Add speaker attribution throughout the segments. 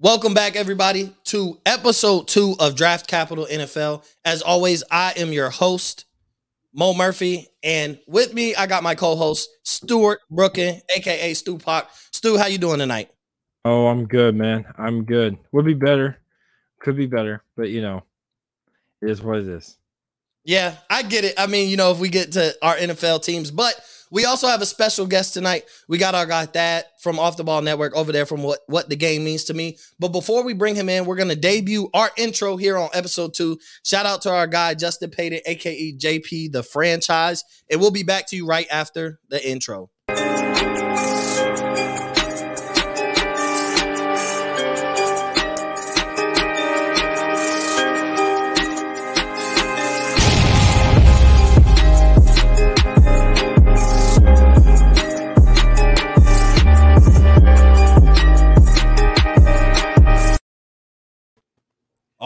Speaker 1: Welcome back, everybody, to episode two of Draft Capital NFL. As always, I am your host, Mo Murphy, and with me, I got my co-host Stuart Brooken, aka Stu Pock. Stu, how you doing tonight?
Speaker 2: Oh, I'm good, man. I'm good. Would be better, could be better, but you know, it is what it is.
Speaker 1: Yeah, I get it. I mean, you know, if we get to our NFL teams, but we also have a special guest tonight. We got our guy Thad from Off the Ball Network over there from what, what the game means to me. But before we bring him in, we're going to debut our intro here on episode two. Shout out to our guy, Justin Payton, aka JP, the franchise. And we'll be back to you right after the intro.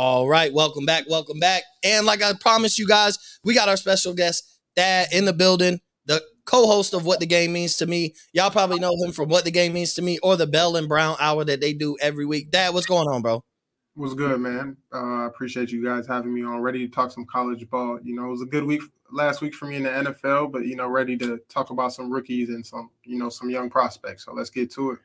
Speaker 1: All right, welcome back, welcome back. And like I promised you guys, we got our special guest, Thad, in the building, the co-host of What the Game Means to Me. Y'all probably know him from What the Game Means to Me or the Bell and Brown Hour that they do every week. Thad, what's going on, bro?
Speaker 3: Was good, man. I uh, appreciate you guys having me on. Ready to talk some college ball. You know, it was a good week last week for me in the NFL, but you know, ready to talk about some rookies and some, you know, some young prospects. So let's get to it.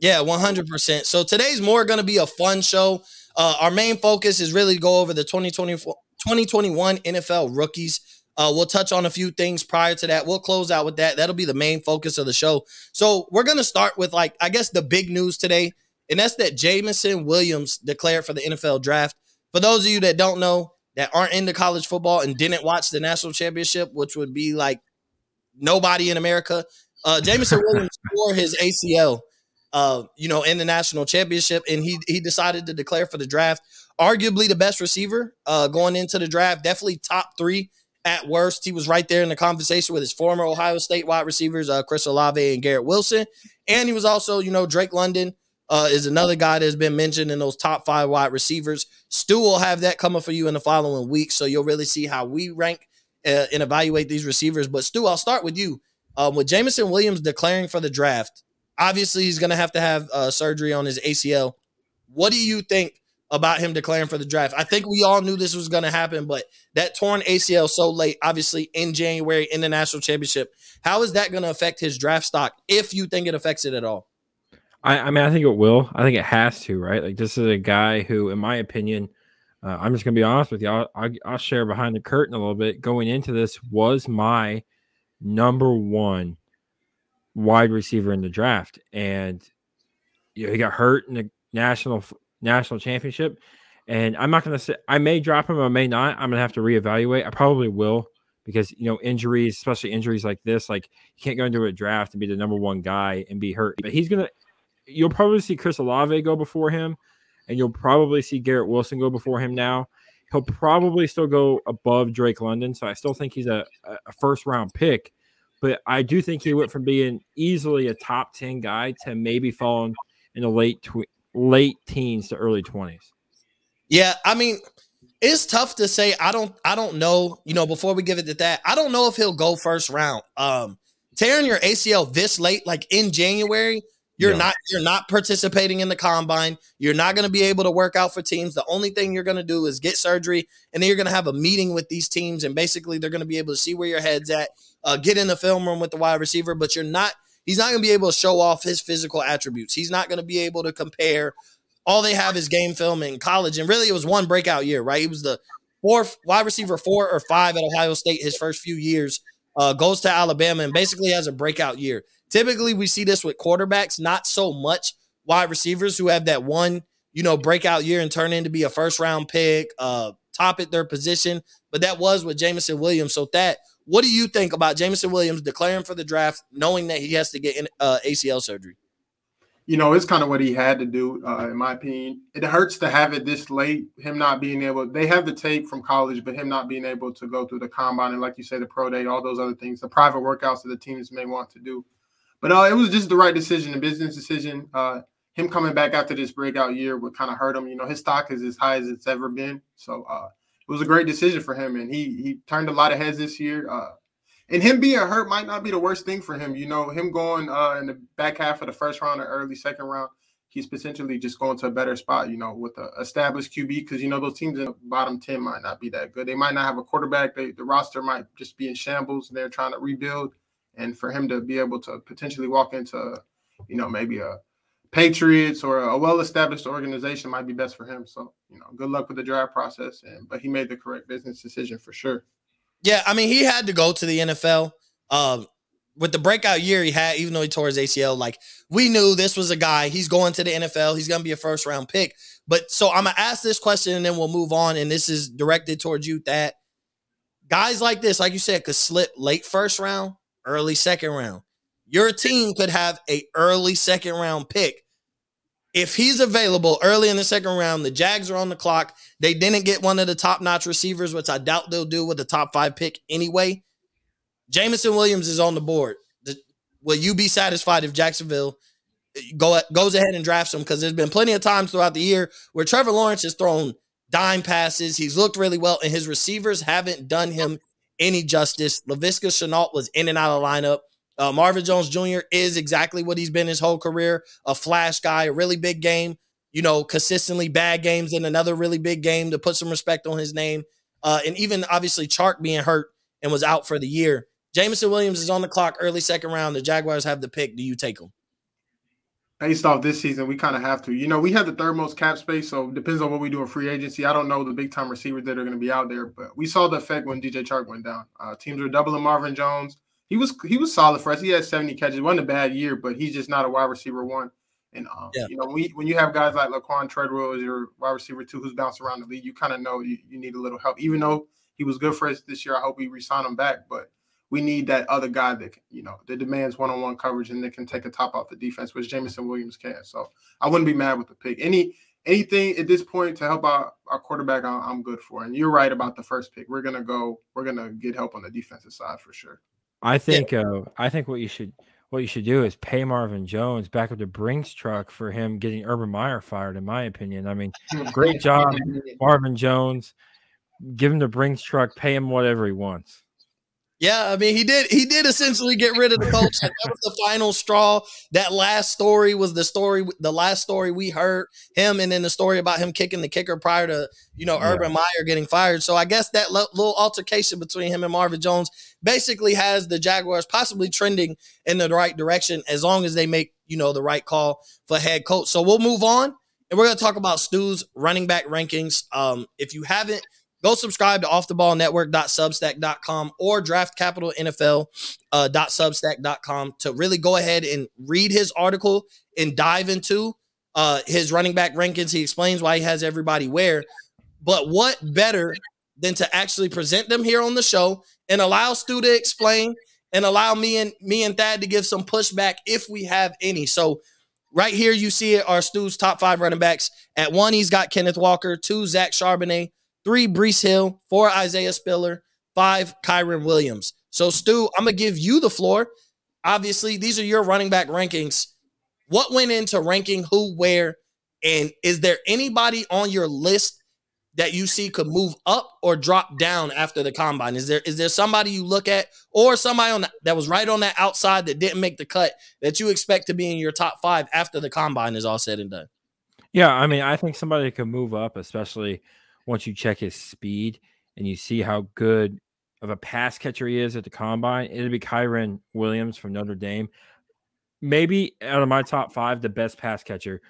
Speaker 1: Yeah, 100%. So today's more going to be a fun show. Uh, our main focus is really to go over the 2024, 2021 NFL rookies. Uh, we'll touch on a few things prior to that. We'll close out with that. That'll be the main focus of the show. So we're going to start with, like, I guess the big news today, and that's that Jameson Williams declared for the NFL draft. For those of you that don't know, that aren't into college football and didn't watch the national championship, which would be like nobody in America, uh, Jameson Williams tore his ACL uh, you know, in the national championship, and he he decided to declare for the draft. Arguably the best receiver uh, going into the draft, definitely top three at worst. He was right there in the conversation with his former Ohio State wide receivers, uh, Chris Olave and Garrett Wilson, and he was also, you know, Drake London. Uh, is another guy that has been mentioned in those top five wide receivers. Stu will have that coming for you in the following week, so you'll really see how we rank uh, and evaluate these receivers. But Stu, I'll start with you. Um, with Jameson Williams declaring for the draft, Obviously, he's going to have to have uh, surgery on his ACL. What do you think about him declaring for the draft? I think we all knew this was going to happen, but that torn ACL so late, obviously in January in the national championship, how is that going to affect his draft stock if you think it affects it at all?
Speaker 2: I, I, mean, I think it will. I think it has to, right? Like, this is a guy who, in my opinion, uh, I'm just going to be honest with you. I'll, I'll, I'll share behind the curtain a little bit. Going into this, was my number one wide receiver in the draft, and you know, he got hurt in the national national championship. And I'm not going to say I may drop him, I may not. I'm going to have to reevaluate. I probably will because you know injuries, especially injuries like this, like you can't go into a draft and be the number one guy and be hurt. But he's gonna. You'll probably see Chris Olave go before him, and you'll probably see Garrett Wilson go before him. Now he'll probably still go above Drake London, so I still think he's a, a first round pick but I do think he went from being easily a top 10 guy to maybe falling in the late tw- late teens to early 20s.
Speaker 1: Yeah, I mean, it's tough to say. I don't I don't know, you know, before we give it to Thad. I don't know if he'll go first round. Um tearing your ACL this late like in January, you're yeah. not you're not participating in the combine. You're not going to be able to work out for teams. The only thing you're going to do is get surgery and then you're going to have a meeting with these teams and basically they're going to be able to see where your head's at uh, get in the film room with the wide receiver, but you're not. He's not going to be able to show off his physical attributes. He's not going to be able to compare. All they have is game film in college, and really, it was one breakout year, right? He was the fourth wide receiver, four or five at Ohio State his first few years. Uh, goes to Alabama and basically has a breakout year. Typically, we see this with quarterbacks, not so much wide receivers who have that one, you know, breakout year and turn into be a first round pick, uh, top at their position. But that was with Jameson Williams. So Thad what do you think about Jameson Williams declaring for the draft, knowing that he has to get in, uh, ACL surgery?
Speaker 3: You know, it's kind of what he had to do, uh, in my opinion. It hurts to have it this late. Him not being able, they have the tape from college, but him not being able to go through the combine and, like you say, the pro day, all those other things, the private workouts that the teams may want to do. But uh, it was just the right decision, a business decision. Uh, him coming back after this breakout year would kind of hurt him. You know, his stock is as high as it's ever been. So uh, was a great decision for him, and he he turned a lot of heads this year. Uh, and him being hurt might not be the worst thing for him. You know, him going uh, in the back half of the first round or early second round, he's potentially just going to a better spot, you know, with an established QB because you know those teams in the bottom ten might not be that good. They might not have a quarterback. They, the roster might just be in shambles. And they're trying to rebuild, and for him to be able to potentially walk into, you know, maybe a Patriots or a well-established organization might be best for him. So you know, good luck with the draft process. And but he made the correct business decision for sure.
Speaker 1: Yeah, I mean, he had to go to the NFL. Um, with the breakout year he had, even though he tore his ACL, like we knew this was a guy. He's going to the NFL. He's going to be a first round pick. But so I'm gonna ask this question and then we'll move on. And this is directed towards you Thad guys like this, like you said, could slip late first round, early second round. Your team could have a early second round pick. If he's available early in the second round, the Jags are on the clock. They didn't get one of the top notch receivers, which I doubt they'll do with the top five pick anyway. Jameson Williams is on the board. Will you be satisfied if Jacksonville eh, go goes ahead and drafts him? Because there's been plenty of times throughout the year where Trevor Lawrence has thrown dime passes. He's looked really well, and his receivers haven't done him any justice. Laviska Shenault was in and out of lineup. Uh, Marvin Jones Jr. is exactly what he's been his whole career a flash guy, a really big game, you know, consistently bad games in another really big game to put some respect on his name. Uh, and even obviously Chark being hurt and was out for the year. Jameson Williams is on the clock, early second round. The Jaguars have the pick. Do you take him?
Speaker 3: Based off this season, we kind of have to. You know, we have the third most cap space, so depends on what we do in free agency. I don't know the big time receivers that are going to be out there, but we saw the effect when DJ Chark went down. Uh, teams were doubling Marvin Jones. He was he was solid for us. He had 70 catches. It wasn't a bad year, but he's just not a wide receiver one. And um, yeah. you know, when, when you have guys like Laquon Treadwell as your wide receiver two, who's bounced around the league, you kind of know you, you need a little help. Even though he was good for us this year, I hope we resign him back. But we need that other guy that you know that demands one-on-one coverage and that can take a top off the defense, which Jameson Williams can. So I wouldn't be mad with the pick. Any anything at this point to help out our quarterback, I'm good for. And you're right about the first pick. We're gonna go. We're gonna get help on the defensive side for sure.
Speaker 2: I think. Yeah. Uh, I think what you should what you should do is pay Marvin Jones back up the Brinks truck for him getting Urban Meyer fired. In my opinion, I mean, great job, Marvin Jones. Give him the Brinks truck. Pay him whatever he wants.
Speaker 1: Yeah, I mean he did he did essentially get rid of the coach. that was the final straw. That last story was the story the last story we heard him and then the story about him kicking the kicker prior to, you know, yeah. Urban Meyer getting fired. So I guess that little altercation between him and Marvin Jones basically has the Jaguars possibly trending in the right direction as long as they make, you know, the right call for head coach. So we'll move on and we're going to talk about Stu's running back rankings. Um if you haven't Go subscribe to offtheballnetwork.substack.com or draftcapitalnfl.substack.com uh, to really go ahead and read his article and dive into uh, his running back rankings. He explains why he has everybody where. But what better than to actually present them here on the show and allow Stu to explain and allow me and me and Thad to give some pushback if we have any. So right here you see it are Stu's top five running backs. At one, he's got Kenneth Walker, two, Zach Charbonnet, three, Breece Hall, four, Isaiah Spiller, five, Kyren Williams. So, Stu, I'm going to give you the floor. Obviously, these are your running back rankings. What went into ranking who, where, and is there anybody on your list that you see could move up or drop down after the combine? Is there is there somebody you look at or somebody on the, that was right on that outside that didn't make the cut that you expect to be in your top five after the combine is all said and done?
Speaker 2: Yeah, I mean, I think somebody could move up, especially once you check his speed and you see how good of a pass catcher he is at the combine, it'll be Kyren Williams from Notre Dame. Maybe out of my top five, the best pass catcher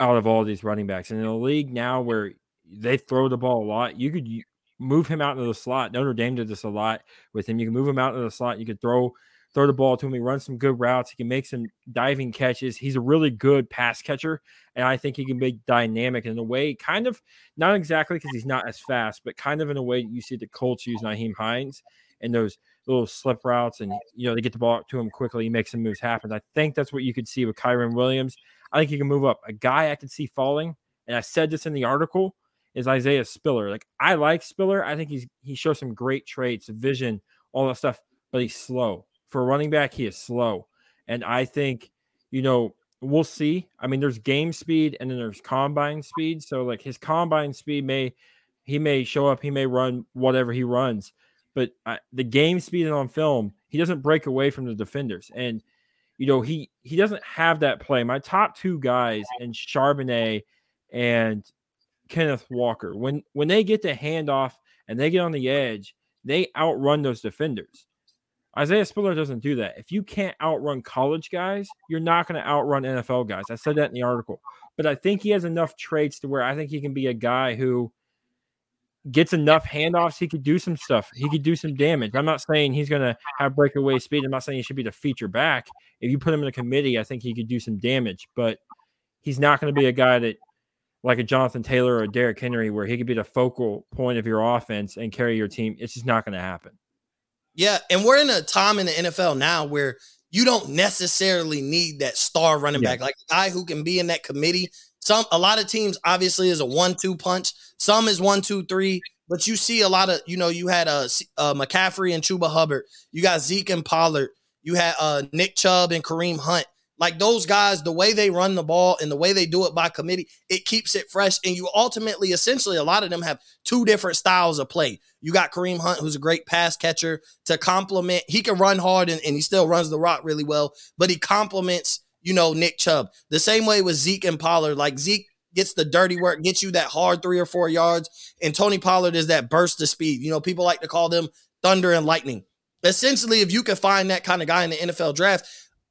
Speaker 2: out of all these running backs. And in a league now where they throw the ball a lot, you could move him out into the slot. Notre Dame did this a lot with him. You can move him out into the slot. You could throw throw the ball to him. He runs some good routes. He can make some diving catches. He's a really good pass catcher, and I think he can be dynamic in a way, kind of not exactly because he's not as fast, but kind of in a way you see the Colts use Nyheim Hines and those little slip routes, and you know they get the ball to him quickly. He makes some moves happen. I think that's what you could see with Kyren Williams. I think he can move up. A guy I could see falling, and I said this in the article, is Isaiah Spiller. Like I like Spiller. I think he's he shows some great traits, vision, all that stuff, but he's slow for running back, he is slow. And I think, you know, we'll see. I mean, there's game speed and then there's combine speed. So like his combine speed may he may show up, he may run whatever he runs, but uh, the game speed on film, he doesn't break away from the defenders. And you know, he he doesn't have that play. My top two guys in Charbonnet and Kenneth Walker, when when they get the handoff and they get on the edge, they outrun those defenders. Isaiah Spiller doesn't do that. If you can't outrun college guys, you're not going to outrun NFL guys. I said that in the article. But I think he has enough traits to where I think he can be a guy who gets enough handoffs, he could do some stuff. He could do some damage. I'm not saying he's going to have breakaway speed. I'm not saying he should be the feature back. If you put him in a committee, I think he could do some damage, but he's not going to be a guy that, like a Jonathan Taylor or a Derrick Henry, where he could be the focal point of your offense and carry your team. It's just not going to happen.
Speaker 1: Yeah. And we're in a time in the NFL now where you don't necessarily need that star running yeah. back, like a guy who can be in that committee some a lot of teams obviously is a one-two punch. Some is one, two, three. But you see a lot of you know you had a, uh McCaffrey and Chuba Hubbard. You got Zeke and Pollard. You had uh Nick Chubb and Kareem Hunt. Like those guys, the way they run the ball and the way they do it by committee, it keeps it fresh. And you ultimately, essentially, a lot of them have two different styles of play. You got Kareem Hunt, who's a great pass catcher to complement. He can run hard and, and he still runs the rock really well, but he complements you know, Nick Chubb. The same way with Zeke and Pollard. Like Zeke gets the dirty work, gets you that hard three or four yards, and Tony Pollard is that burst of speed. You know, people like to call them thunder and lightning. Essentially, if you can find that kind of guy in the NFL draft,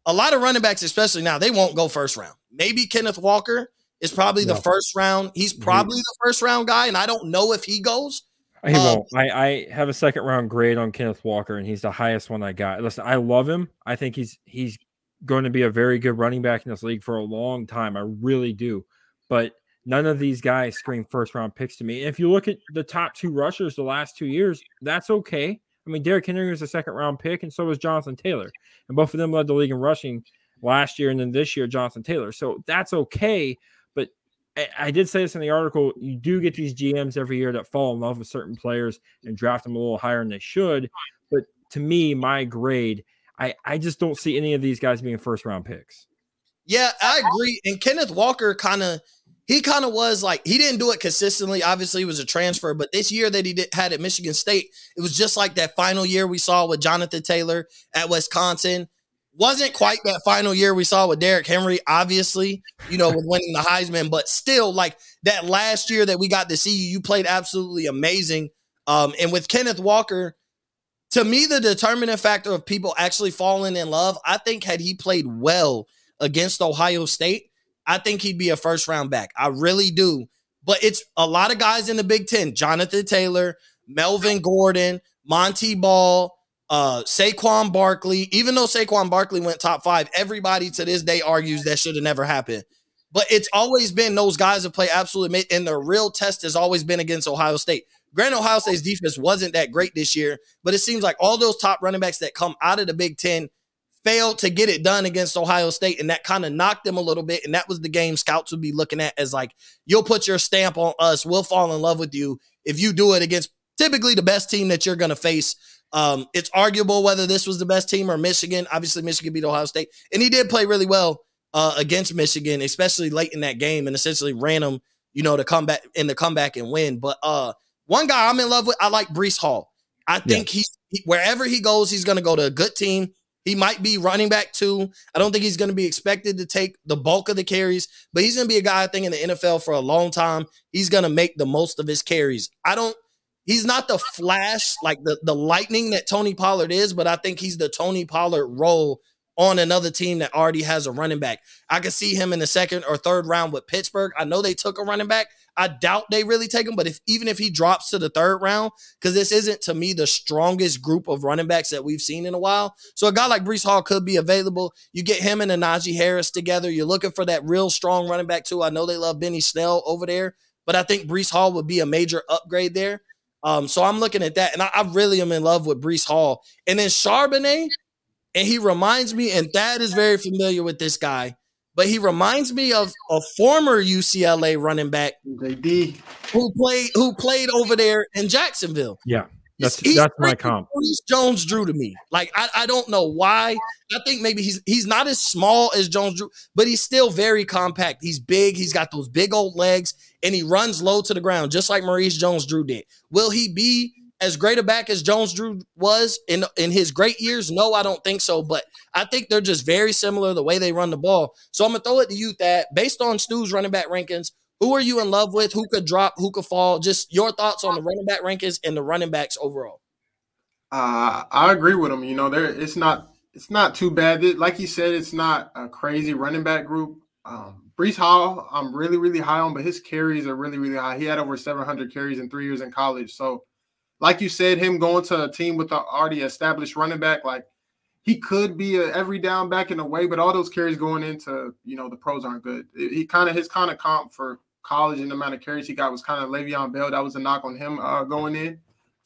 Speaker 1: a lot of running backs, especially now, they won't go first round. Maybe Kenneth Walker is probably no. the first round. He's probably the first round guy, and I don't know if he goes.
Speaker 2: He um, won't. I, I have a second round grade on Kenneth Walker, and he's the highest one I got. Listen, I love him. I think he's he's going to be a very good running back in this league for a long time. I really do. But none of these guys scream first round picks to me. And if you look at the top two rushers the last two years, that's okay. I mean, Derrick Henry was a second round pick, and so was Jonathan Taylor. And both of them led the league in rushing last year and then this year, Jonathan Taylor. So that's okay. But I, I did say this in the article. You do get these GMs every year that fall in love with certain players and draft them a little higher than they should. But to me, my grade I, I just don't see any of these guys being first round picks.
Speaker 1: Yeah, I agree. And Kenneth Walker kind of he kind of was like he didn't do it consistently. Obviously, it was a transfer, but this year that he did, had at Michigan State, it was just like that final year we saw with Jonathan Taylor at Wisconsin. Wasn't quite that final year we saw with Derrick Henry, obviously, you know, with winning the Heisman, but still like that last year that we got to see you, you played absolutely amazing. Um, and with Kenneth Walker, to me, the determining factor of people actually falling in love, I think had he played well against Ohio State, I think he'd be a first round back. I really do. But it's a lot of guys in the Big Ten Jonathan Taylor, Melvin Gordon, Montee Ball, uh, Saquon Barkley. Even though Saquon Barkley went top five, everybody to this day argues that should have never happened. But it's always been those guys have played absolutely, and the real test has always been against Ohio State. Grand Ohio State's defense wasn't that great this year, but it seems like all those top running backs that come out of the Big Ten failed to get it done against Ohio State, and that kind of knocked them a little bit. And that was the game scouts would be looking at as like, you'll put your stamp on us, we'll fall in love with you if you do it against typically the best team that you're going to face. Um, it's arguable whether this was the best team or Michigan. Obviously, Michigan beat Ohio State, and he did play really well uh, against Michigan, especially late in that game, and essentially ran them, you know, to come back in the comeback and win. But uh, one guy I'm in love with, I like Breece Hall. I think yeah. he's he, wherever he goes, he's going to go to a good team. He might be running back too. I don't think he's going to be expected to take the bulk of the carries, but he's going to be a guy I think in the NFL for a long time. He's going to make the most of his carries. I don't. He's not the flash like the the lightning that Tony Pollard is, but I think he's the Tony Pollard role on another team that already has a running back. I could see him in the second or third round with Pittsburgh. I know they took a running back, I doubt they really take him, but if even if he drops to the third round, because this isn't to me the strongest group of running backs that we've seen in a while. So a guy like Breece Hall could be available. You get him and a Najee Harris together. You're looking for that real strong running back too. I know they love Benny Snell over there, but I think Breece Hall would be a major upgrade there. Um, so I'm looking at that, and I, I really am in love with Breece Hall. And then Charbonnet, and he reminds me, and Thad is very familiar with this guy but he reminds me of a former UCLA running back
Speaker 3: JD
Speaker 1: who played who played over there in Jacksonville.
Speaker 2: Yeah. That's he's that's my comp.
Speaker 1: Maurice Jones Drew to me. Like I, I don't know why. I think maybe he's he's not as small as Jones Drew, but he's still very compact. He's big. He's got those big old legs, and he runs low to the ground, just like Maurice Jones Drew did. Will he be as great a back as Jones Drew was in in his great years? No, I don't think so. But I think they're just very similar the way they run the ball. So I'm gonna throw it to you Thad based on Stu's running back rankings, who are you in love with? Who could drop? Who could fall? Just your thoughts on the running back rankings and the running backs overall.
Speaker 3: Uh, I agree with him. You know, there it's not it's not too bad. Like you said, it's not a crazy running back group. Um, Breece Hall, I'm really, really high on, but his carries are really, really high. He had over 700 carries in three years in college. So, like you said, him going to a team with an already established running back, like he could be a every down back in a way, but all those carries going into you know the pros aren't good. He kind of his kind of comp for college and the amount of carries he got was kind of Le'Veon Bell. That was a knock on him uh, going in.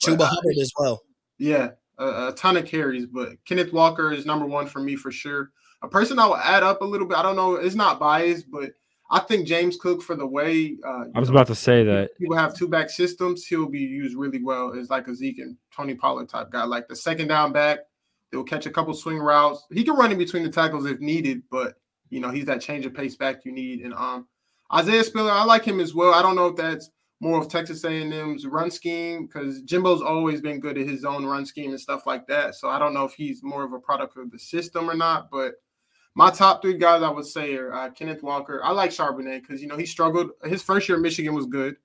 Speaker 1: Chuba uh, Hubbard as well.
Speaker 3: Yeah, a, a, ton of carries, but Kenneth Walker is number one for me for sure. A person I will add up a little bit. I don't know. It's not biased, but I think James Cook for the way
Speaker 2: uh, I was know, about to say that
Speaker 3: he will have two back systems. He'll be used really well as like a Zeke and Tony Pollard type guy, like the second down back. He'll catch a couple swing routes. He can run in between the tackles if needed, but you know he's that change of pace back you need. And um, Isaiah Spiller, I like him as well. I don't know if that's more of Texas A&M's run scheme because Jimbo's always been good at his own run scheme and stuff like that. So I don't know if he's more of a product of the system or not, but my top three guys, I would say, are uh, Kenneth Walker. I like Charbonnet because you know he struggled. His first year in Michigan was good.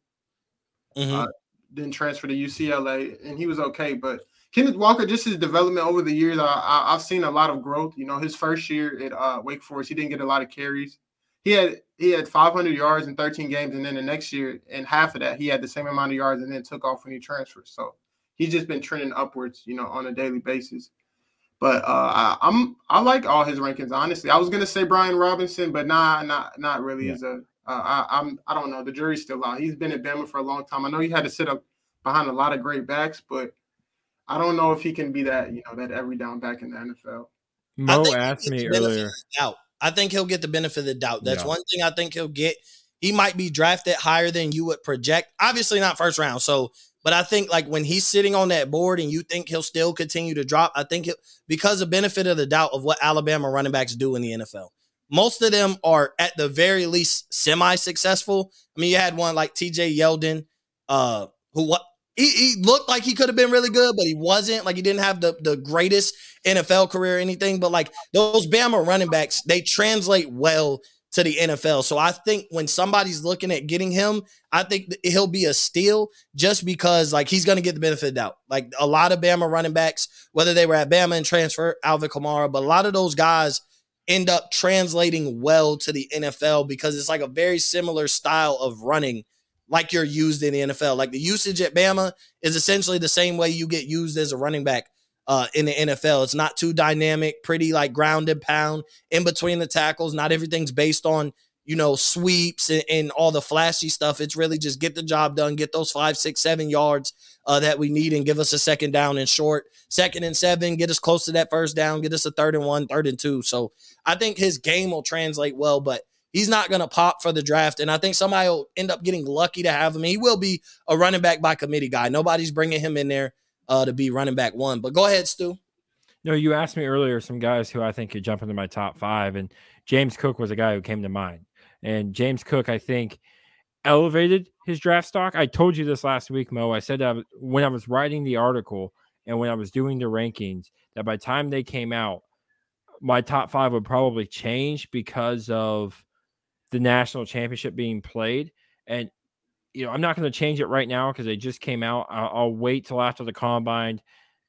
Speaker 3: Mm-hmm. Uh, then transferred to UCLA, and he was okay. But Kenneth Walker, just his development over the years, I, have seen a lot of growth. You know, his first year at uh, Wake Forest, he didn't get a lot of carries. He had he had 500 yards in 13 games, and then the next year, and half of that, he had the same amount of yards, and then took off when he transferred. So he's just been trending upwards, you know, on a daily basis. But uh, I, am I like all his rankings. Honestly, I was gonna say Brian Robinson, but nah, not not really. Yeah. As a uh, I, I'm I don't know. The jury's still out. He's been at Bama for a long time. I know he had to sit up behind a lot of great backs, but I don't know if he can be that you know that every down back in the NFL.
Speaker 2: Mo asked me earlier.
Speaker 1: Doubt. I think he'll get the benefit of the doubt. That's yeah. one thing I think he'll get. He might be drafted higher than you would project. Obviously, not first round. So but I think like when he's sitting on that board and you think he'll still continue to drop, I think it, because of benefit of the doubt of what Alabama running backs do in the NFL. Most of them are at the very least semi-successful. I mean, you had one like TJ Yeldon, uh, who what he, he looked like he could have been really good, but he wasn't. Like he didn't have the, the greatest NFL career or anything. But like those Bama running backs, they translate well to the NFL. So I think when somebody's looking at getting him, I think he'll be a steal just because like he's going to get the benefit of doubt. Like a lot of Bama running backs, whether they were at Bama and transfer Alvin Kamara, but a lot of those guys end up translating well to the NFL because it's like a very similar style of running like you're used in the NFL. Like the usage at Bama is essentially the same way you get used as a running back uh, in the NFL. It's not too dynamic, pretty like ground and pound in between the tackles. Not everything's based on you know sweeps and, and all the flashy stuff. It's really just get the job done, get those five, six, seven yards uh, that we need, and give us a second down and short, second and seven, get us close to that first down, get us a third and one, third and two. So I think his game will translate well, but. He's not going to pop for the draft. And I think somebody will end up getting lucky to have him. He will be a running back by committee guy. Nobody's bringing him in there uh, to be running back one. But go ahead, Stu.
Speaker 2: No, you asked me earlier some guys who I think could jump into my top five, and James Cook was a guy who came to mind. And James Cook, I think, elevated his draft stock. I told you this last week, Mo. I said I when I was writing the article and when I was doing the rankings that by the time they came out, my top five would probably change because of the national championship being played. And you know, I'm not going to change it right now because they just came out. I'll, I'll, wait till after the combine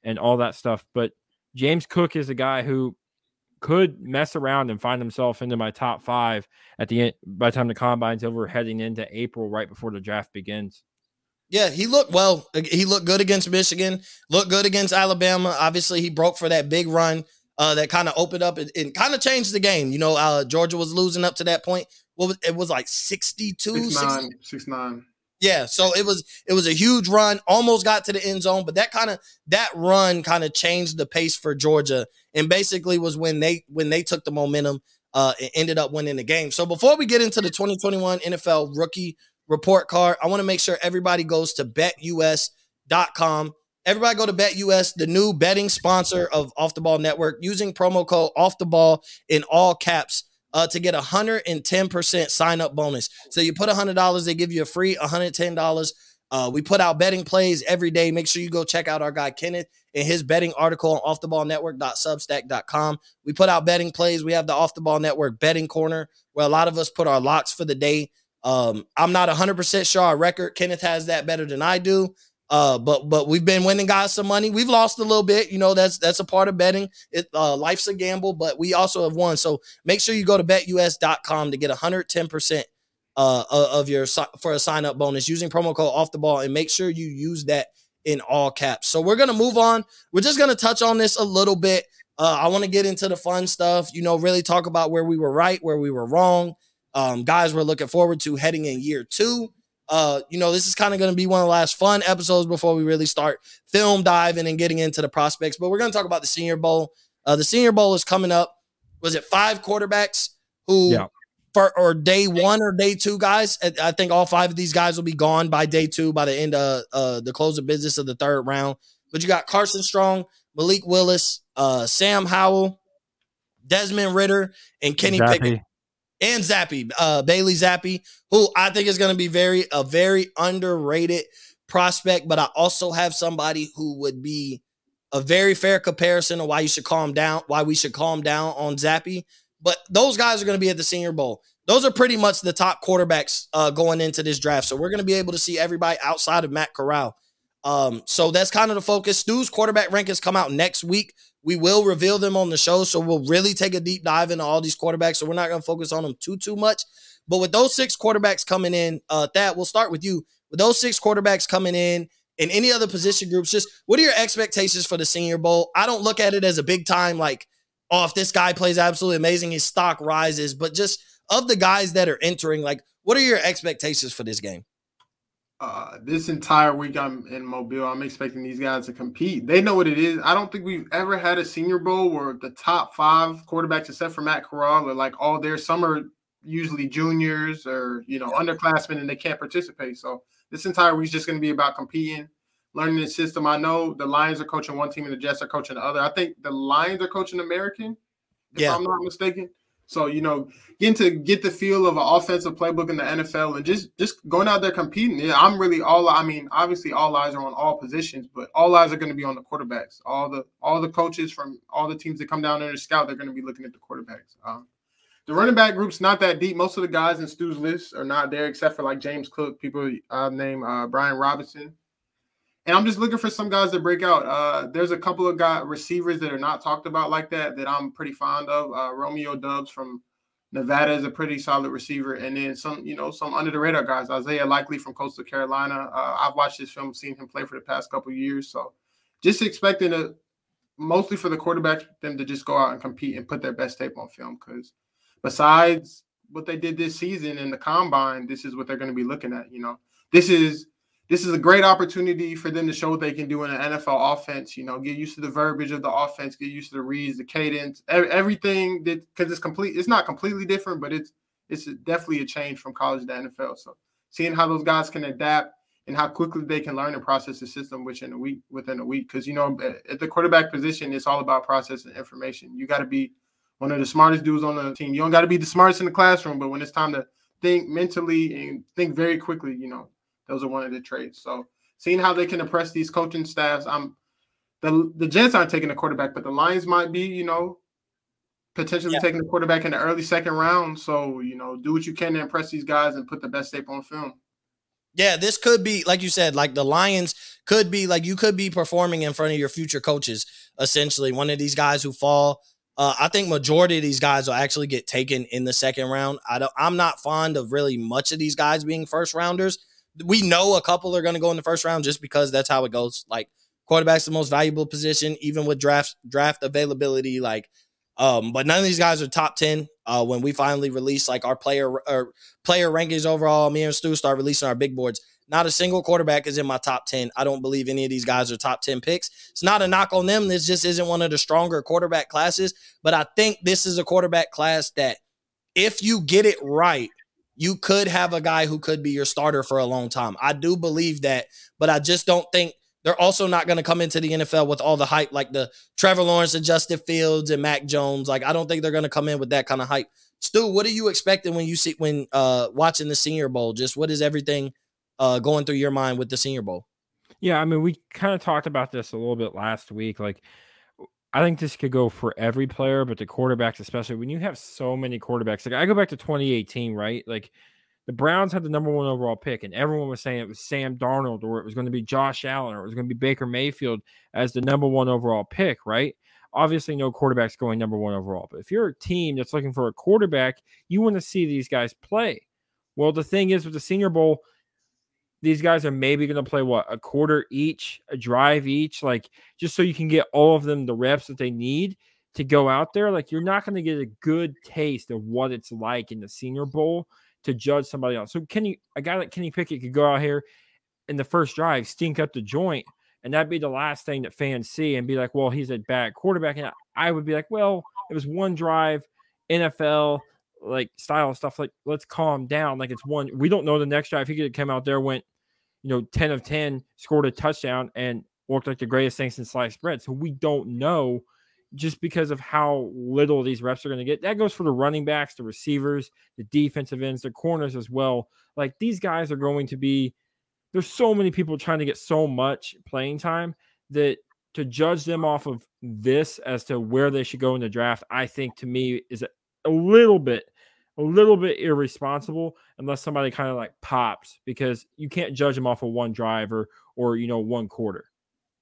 Speaker 2: and all that stuff. But James Cook is a guy who could mess around and find himself into my top five at the end by the time the combine's over, heading into April, right before the draft begins.
Speaker 1: Yeah, he looked well. He looked good against Michigan. Looked good against Alabama. Obviously, he broke for that big run uh, that kind of opened up and, and kind of changed the game. You know, uh, Georgia was losing up to that point. What was it was like 62
Speaker 3: six nine, six nine.
Speaker 1: Yeah, so it was it was a huge run, almost got to the end zone, but that kind of that run kind of changed the pace for Georgia, and basically was when they when they took the momentum, uh, and ended up winning the game. So before we get into the 2021 NFL Rookie Report Card, I want to make sure everybody goes to BetUS.com. Everybody go to BetUS, the new betting sponsor of Off the Ball Network, using promo code Off the Ball in all caps uh, to get a 110% sign up bonus. So you put a $100, they give you a free $110 Uh, we put out betting plays every day. Make sure you go check out our guy Kenneth and his betting article on offtheballnetwork.substack.com. We put out betting plays. We have the Off the Ball Network betting corner where a lot of us put our locks for the day. Um, I'm not 100% sure our record. Kenneth has that better than I do. Uh, but but we've been winning guys some money. We've lost a little bit, you know. That's that's a part of betting. It uh, life's a gamble, but we also have won. So make sure you go to betus.com to get 110 percent uh, of your for a sign up bonus using promo code off the ball and make sure you use that in all caps. So we're gonna move on. We're just gonna touch on this a little bit. Uh, I want to get into the fun stuff. You know, really talk about where we were right, where we were wrong. Um, guys, we're looking forward to heading in year two. Uh, you know, this is kind of going to be one of the last fun episodes before we really start film diving and getting into the prospects. But we're going to talk about the Senior Bowl. Uh, the Senior Bowl is coming up. Was it five quarterbacks who yeah for or day one or day two guys. I think all five of these guys will be gone by day two by the end of uh, the close of business of the third round. But you got Carson Strong, Malik Willis, uh, Sam Howell, Desmond Ridder, and Kenny Zappe. Pickett. And Zappe, uh, Bailey Zappe, who I think is going to be very a very underrated prospect, but I also have somebody who would be a very fair comparison of why you should calm down, why we should calm down on Zappe. but those guys are going to be at the Senior Bowl. Those are pretty much the top quarterbacks uh, going into this draft. So we're going to be able to see everybody outside of Matt Corral. Um, so that's kind of the focus. Stu's quarterback rankings come out next week. We will reveal them on the show, so we'll really take a deep dive into all these quarterbacks. So we're not going to focus on them too too much. But with those six quarterbacks coming in, uh, Thad we'll start with you. With those six quarterbacks coming in, and any other position groups, just what are your expectations for the Senior Bowl? I don't look at it as a big time like oh, if this guy plays absolutely amazing, his stock rises. But just of the guys that are entering, like, what are your expectations for this game?
Speaker 3: Uh, this entire week I'm in Mobile. I'm expecting these guys to compete. They know what it is. I don't think we've ever had a Senior Bowl where the top five quarterbacks, except for Matt Corral, are like all there. Some are usually juniors or you know underclassmen, and they can't participate. So this entire week's just going to be about competing learning the system. I know the Lions are coaching one team and the Jets are coaching the other. I think the Lions are coaching American, if yeah. I'm not mistaken. So you know, getting to get the feel of an offensive playbook in the NFL and just just going out there competing. Yeah, I'm really all. I mean, obviously, all eyes are on all positions, but all eyes are going to be on the quarterbacks. All the all the coaches from all the teams that come down there to scout, they're going to be looking at the quarterbacks. Um, the running back group's not that deep. Most of the guys in Stu's list are not there, except for like James Cook, people uh, named uh, Brian Robinson. And I'm just looking for some guys to break out. Uh, there's a couple of guy receivers that are not talked about like that that I'm pretty fond of. Uh, Romeo Doubs from Nevada is a pretty solid receiver, and then some, you know, some under the radar guys. Isaiah Likely from Coastal Carolina. Uh, I've watched this film, seen him play for the past couple years, so just expecting to mostly for the quarterbacks them to just go out and compete and put their best tape on film. Because besides what they did this season in the combine, this is what they're going to be looking at. You know, this is this is a great opportunity for them to show what they can do in an NFL offense. You know, get used to the verbiage of the offense, get used to the reads, the cadence, everything that because it's complete. It's not completely different, but it's it's definitely a change from college to NFL. So seeing how those guys can adapt and how quickly they can learn and process the system within a week within a week. Because you know, at the quarterback position, it's all about processing information. You got to be one of the smartest dudes on the team. You don't got to be the smartest in the classroom, but when it's time to think mentally and think very quickly, you know, those are one of the trades. So seeing how they can impress these coaching staffs, I'm the the Jets aren't taking a quarterback, but the Lions might be, you know, potentially yeah. taking the quarterback in the early second round. So, you know, do what you can to impress these guys and put the best tape on film.
Speaker 1: Yeah, this could be, like you said, like the Lions could be like you could be performing in front of your future coaches, essentially. One of these guys who fall. Uh, I think majority of these guys will actually get taken in the second round. I don't I'm not fond of really much of these guys being first rounders we know a couple are going to go in the first round just because that's how it goes. Like quarterback's the most valuable position, even with draft draft availability. Like, um, but none of these guys are top ten. Uh, when we finally release like our player or player rankings overall, me and Stu start releasing our big boards. Not a single quarterback is in my top 10. I don't believe any of these guys are top 10 picks. It's not a knock on them. This just isn't one of the stronger quarterback classes. But I think this is a quarterback class that if you get it right, you could have a guy who could be your starter for a long time. I do believe that, but I just don't think they're also not going to come into the NFL with all the hype like the Trevor Lawrence and Justin Fields and Mac Jones. Like I don't think they're going to come in with that kind of hype. Stu, what are you expecting when you see when uh watching the Senior Bowl? Just what is everything uh, going through your mind with the Senior Bowl?
Speaker 2: Yeah, I mean, we kind of talked about this a little bit last week. Like, I think this could go for every player, but the quarterbacks, especially when you have so many quarterbacks. Like, I go back to 2018, right? Like, the Browns had the number one overall pick, and everyone was saying it was Sam Darnold or it was going to be Josh Allen or it was going to be Baker Mayfield as the number one overall pick, right? Obviously, no quarterbacks going number one overall. But if you're a team that's looking for a quarterback, you want to see these guys play. Well, the thing is with the Senior Bowl, these guys are maybe going to play what a quarter each, a drive each, like just so you can get all of them the reps that they need to go out there. Like you're not going to get a good taste of what it's like in the Senior Bowl to judge somebody else. So Kenny, a guy like Kenny Pickett could go out here in the first drive, stink up the joint, and that'd be the last thing that fans see and be like, well, he's a bad quarterback. And I would be like, well, it was one drive, NFL like style stuff. Like, let's calm down. Like it's one. We don't know the next drive. He could come out there, went, you know, 10 of 10, scored a touchdown, and looked like the greatest thing since sliced bread. So we don't know just because of how little these reps are going to get. That goes for the running backs, the receivers, the defensive ends, the corners as well. Like these guys are going to be there's so many people trying to get so much playing time that to judge them off of this as to where they should go in the draft, I think to me is a little bit a little bit irresponsible unless somebody kind of like pops because you can't judge them off of one driver or you know one quarter.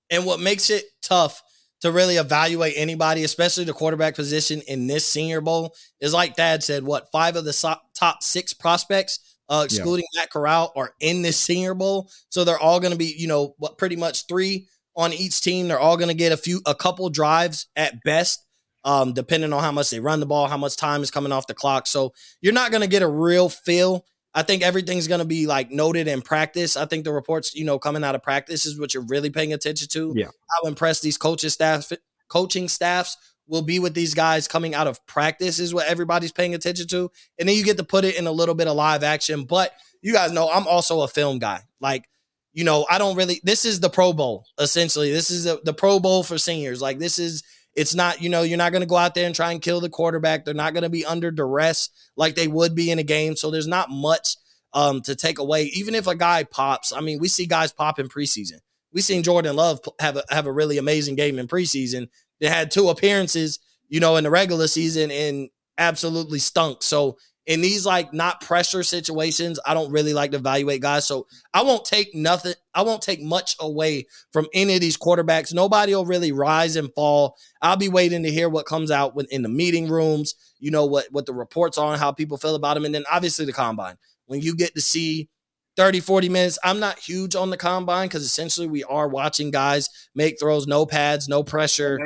Speaker 1: And what makes it tough to really evaluate anybody, especially the quarterback position in this Senior Bowl, is like Thad said, what five of the so- top six prospects, uh, excluding yeah. Matt Corral, are in this Senior Bowl. So they're all going to be, you know, what pretty much three on each team. They're all going to get a few, a couple drives at best, um, depending on how much they run the ball, how much time is coming off the clock. So you're not going to get a real feel I think everything's going to be like noted in practice. I think the reports, you know, coming out of practice is what you're really paying attention to.
Speaker 2: Yeah.
Speaker 1: How impressed these coaching staff, coaching staffs will be with these guys coming out of practice is what everybody's paying attention to. And then you get to put it in a little bit of live action. But you guys know I'm also a film guy. Like, you know, I don't really, this is the Pro Bowl, essentially. This is the, the Pro Bowl for seniors. Like, this is, it's not, you know, you're not going to go out there and try and kill the quarterback. They're not going to be under duress like they would be in a game. So there's not much um, to take away. Even if a guy pops, I mean, we see guys pop in preseason. We seen Jordan Love have a, have a really amazing game in preseason. They had two appearances, you know, in the regular season and absolutely stunk. So in these like not pressure situations, I don't really like to evaluate guys. So I won't take nothing. I won't take much away from any of these quarterbacks. Nobody will really rise and fall. I'll be waiting to hear what comes out in the meeting rooms. You know what what the reports are and how people feel about them, and then obviously the combine when you get to see 30, 40 minutes. I'm not huge on the combine because essentially we are watching guys make throws, no pads, no pressure.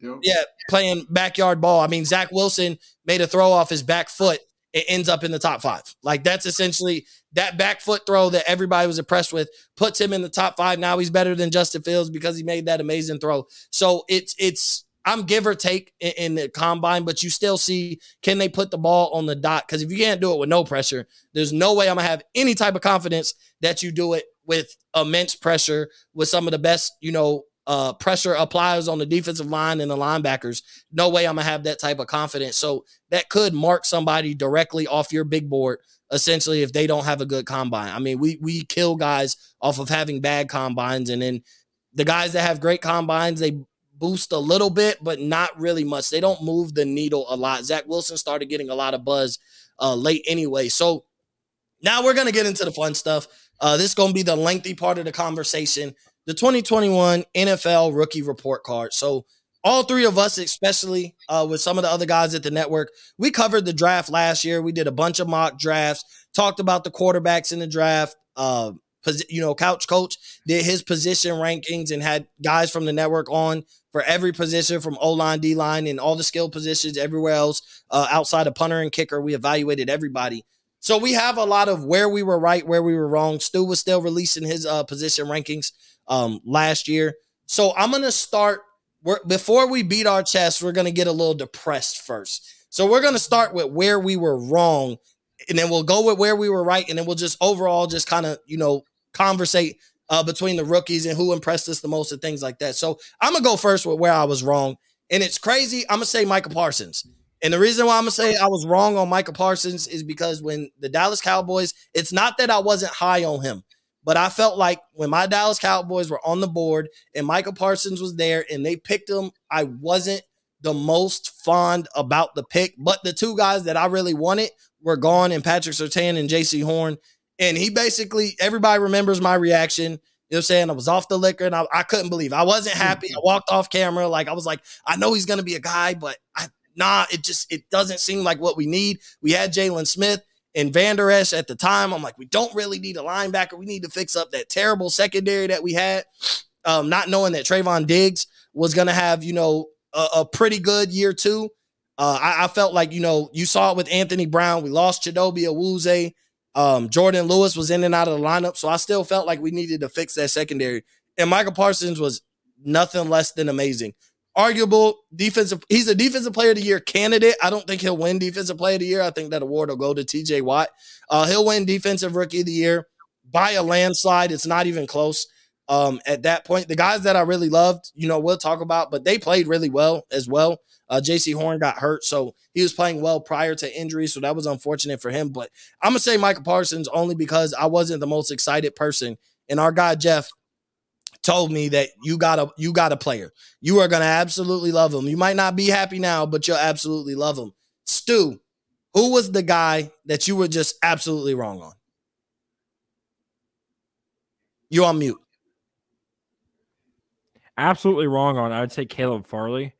Speaker 1: Yeah, playing backyard ball. I mean, Zach Wilson made a throw off his back foot it ends up in the top five. Like that's essentially that back foot throw that everybody was impressed with puts him in the top five. Now he's better than Justin Fields because he made that amazing throw. So it's it's I'm give or take in, in the combine, but you still see can they put the ball on the dot? Because if you can't do it with no pressure, there's no way I'm gonna have any type of confidence that you do it with immense pressure with some of the best, you know, uh, pressure applies on the defensive line and the linebackers. No way I'm gonna have that type of confidence. So that could mark somebody directly off your big board, essentially, if they don't have a good combine. I mean, we we kill guys off of having bad combines, and then the guys that have great combines, they boost a little bit, but not really much. They don't move the needle a lot. Zach Wilson started getting a lot of buzz uh, late anyway. So now we're gonna get into the fun stuff. Uh, this is gonna be the lengthy part of the conversation the 2021 NFL rookie report card. So all three of us, especially uh, with some of the other guys at the network, we covered the draft last year. We did a bunch of mock drafts, talked about the quarterbacks in the draft. Uh, you know, Couch Coach did his position rankings and had guys from the network on for every position from O line, D line, and all the skill positions everywhere else uh, outside of punter and kicker. We evaluated everybody. So we have a lot of where we were right, where we were wrong. Stu was still releasing his uh, position rankings um, last year. So I'm gonna start. We're, before we beat our chest, we're gonna get a little depressed first. So we're gonna start with where we were wrong, and then we'll go with where we were right, and then we'll just overall just kind of you know conversate uh, between the rookies and who impressed us the most and things like that. So I'm gonna go first with where I was wrong, and it's crazy. I'm gonna say Micah Parsons. And the reason why I'm gonna say I was wrong on Micah Parsons is because when the Dallas Cowboys, it's not that I wasn't high on him. But I felt like when my Dallas Cowboys were on the board and Micah Parsons was there and they picked him, I wasn't the most fond about the pick. But the two guys that I really wanted were gone and Patrick Surtain and Jaycee Horn. And he basically, everybody remembers my reaction. You know what I'm saying? I was off the liquor and I, I couldn't believe. It. I wasn't hmm. happy. I walked off camera. Like I was like, I know he's gonna be a guy, but I nah, it just it doesn't seem like what we need. We had Jaylon Smith and Vander Esch at the time. I'm like, we don't really need a linebacker. We need to fix up that terrible secondary that we had. Um, not knowing that Trevon Diggs was gonna have, you know, a, a pretty good year too. Uh, I, I, felt like, you know, you saw it with Anthony Brown. We lost Chidobe Awuzie. Um, Jourdan Lewis was in and out of the lineup. So I still felt like we needed to fix that secondary. And Micah Parsons was nothing less than amazing. Arguable defensive, he's a defensive player of the year candidate. I don't think he'll win defensive player of the year. I think that award will go to TJ Watt. Uh, he'll win defensive rookie of the year by a landslide. It's not even close. Um, at that point, the guys that I really loved, you know, we'll talk about, but they played really well as well. Uh, Jaycee Horn got hurt, so he was playing well prior to injury, so that was unfortunate for him. But I'm gonna say Micah Parsons only because I wasn't the most excited person, and our guy Jeff told me that you got a you got a player. You are gonna absolutely love him. You might not be happy now, but you'll absolutely love him. Stu, who was the guy that you were just absolutely wrong on? You on mute.
Speaker 2: Absolutely wrong on. I would say Caleb Farley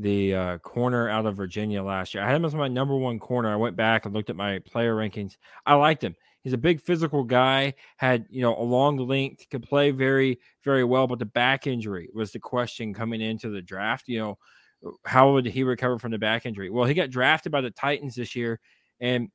Speaker 2: the uh, corner out of Virginia last year. I had him as my number one corner. I went back and looked at my player rankings. I liked him. He's a big physical guy, had, you know, a long length, could play very, very well, but the back injury was the question coming into the draft. You know, how would he recover from the back injury? Well, he got drafted by the Titans this year, and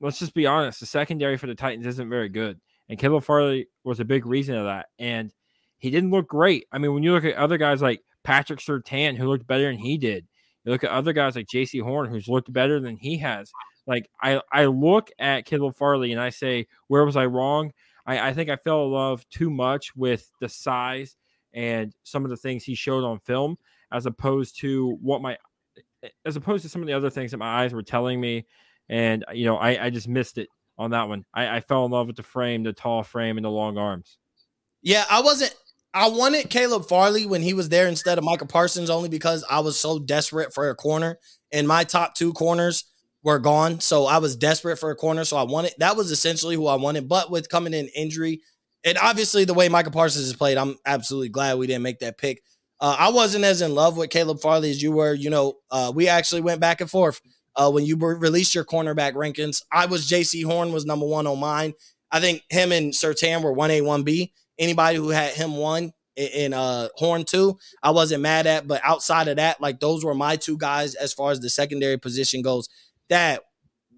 Speaker 2: let's just be honest, the secondary for the Titans isn't very good. And Caleb Farley was a big reason of that. And he didn't look great. I mean, when you look at other guys like Patrick Surtain, who looked better than he did. You look at other guys like Jaycee Horn, who's looked better than he has. Like I, I look at Caleb Farley and I say, where was I wrong? I, I think I fell in love too much with the size and some of the things he showed on film, as opposed to what my, as opposed to some of the other things that my eyes were telling me. And you know, I, I just missed it on that one. I, I fell in love with the frame, the tall frame, and the long arms.
Speaker 1: Yeah, I wasn't I wanted Caleb Farley when he was there instead of Micah Parsons only because I was so desperate for a corner and my top two corners were gone. So I was desperate for a corner. So I wanted that was essentially who I wanted. But with coming in injury, and obviously the way Micah Parsons has played, I'm absolutely glad we didn't make that pick. Uh, I wasn't as in love with Caleb Farley as you were. You know, uh, we actually went back and forth uh, when you released your cornerback rankings. I was Jaycee Horn was number one on mine. I think him and Surtain were one A, one B anybody who had him one in uh horn two i wasn't mad at but outside of that like those were my two guys as far as the secondary position goes. That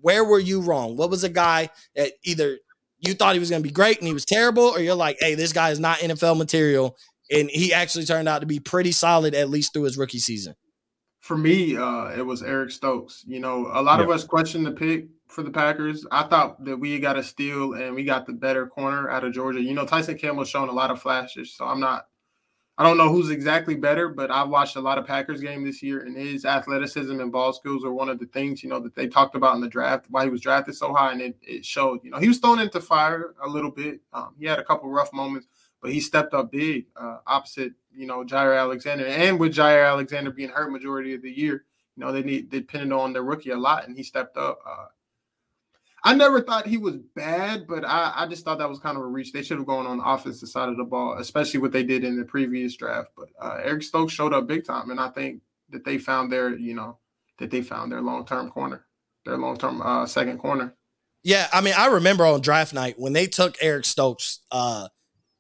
Speaker 1: where were you wrong? What was a guy that either you thought he was going to be great and he was terrible or you're like hey this guy is not nfl material and he actually turned out to be pretty solid at least through his rookie season?
Speaker 3: For me uh it was eric stokes. You know a lot of us questioned the pick for the Packers. I thought that we got a steal and we got the better corner out of Georgia. You know, Tyson Campbell's shown a lot of flashes, so I'm not. I don't know who's exactly better, but I've watched a lot of Packers game this year, and his athleticism and ball skills are one of the things you know that they talked about in the draft. Why he was drafted so high, and it, it showed. You know, he was thrown into fire a little bit. Um, he had a couple rough moments, but he stepped up big uh, opposite you know Jaire Alexander, and with Jaire Alexander being hurt majority of the year, you know they need depended on their rookie a lot, and he stepped up. Uh, I never thought he was bad, but I, I just thought that was kind of a reach. They should have gone on the offensive side of the ball, especially what they did in the previous draft. But uh, Eric Stokes showed up big time, and I think that they found their, you know, that they found their long term corner, their long term uh, second corner.
Speaker 1: Yeah, I mean, I remember on draft night when they took Eric Stokes, uh,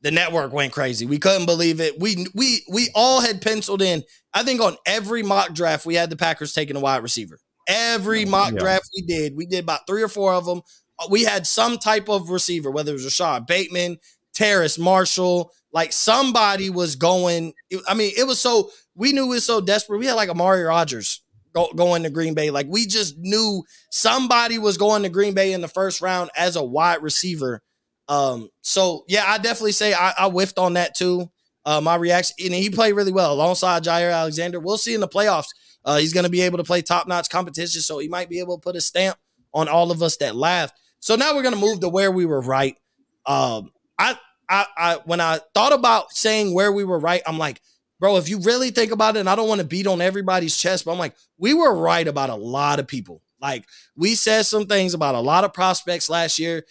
Speaker 1: the network went crazy. We couldn't believe it. We we we all had penciled in. I think on every mock draft we had the Packers taking a wide receiver. Every mock yeah. draft we did, we did about three or four of them. Uh, we had some type of receiver, whether it was Rashod Bateman, Terrace Marshall, like somebody was going. I mean, it was so we knew it was so desperate. We had like Amari Rodgers go, going to Green Bay. Like we just knew somebody was going to Green Bay in the first round as a wide receiver. Um, so yeah, I definitely say I, I whiffed on that too. Uh, my reaction, and he played really well alongside Jaire Alexander. We'll see in the playoffs uh, he's going to be able to play top notch competition, so he might be able to put a stamp on all of us that laughed. So now we're going to move to where we were right. Um, I I, I when I thought about saying where we were right, I'm like, bro, if you really think about it, and I don't want to beat on everybody's chest, but I'm like, we were right about a lot of people. Like we said some things about a lot of prospects last year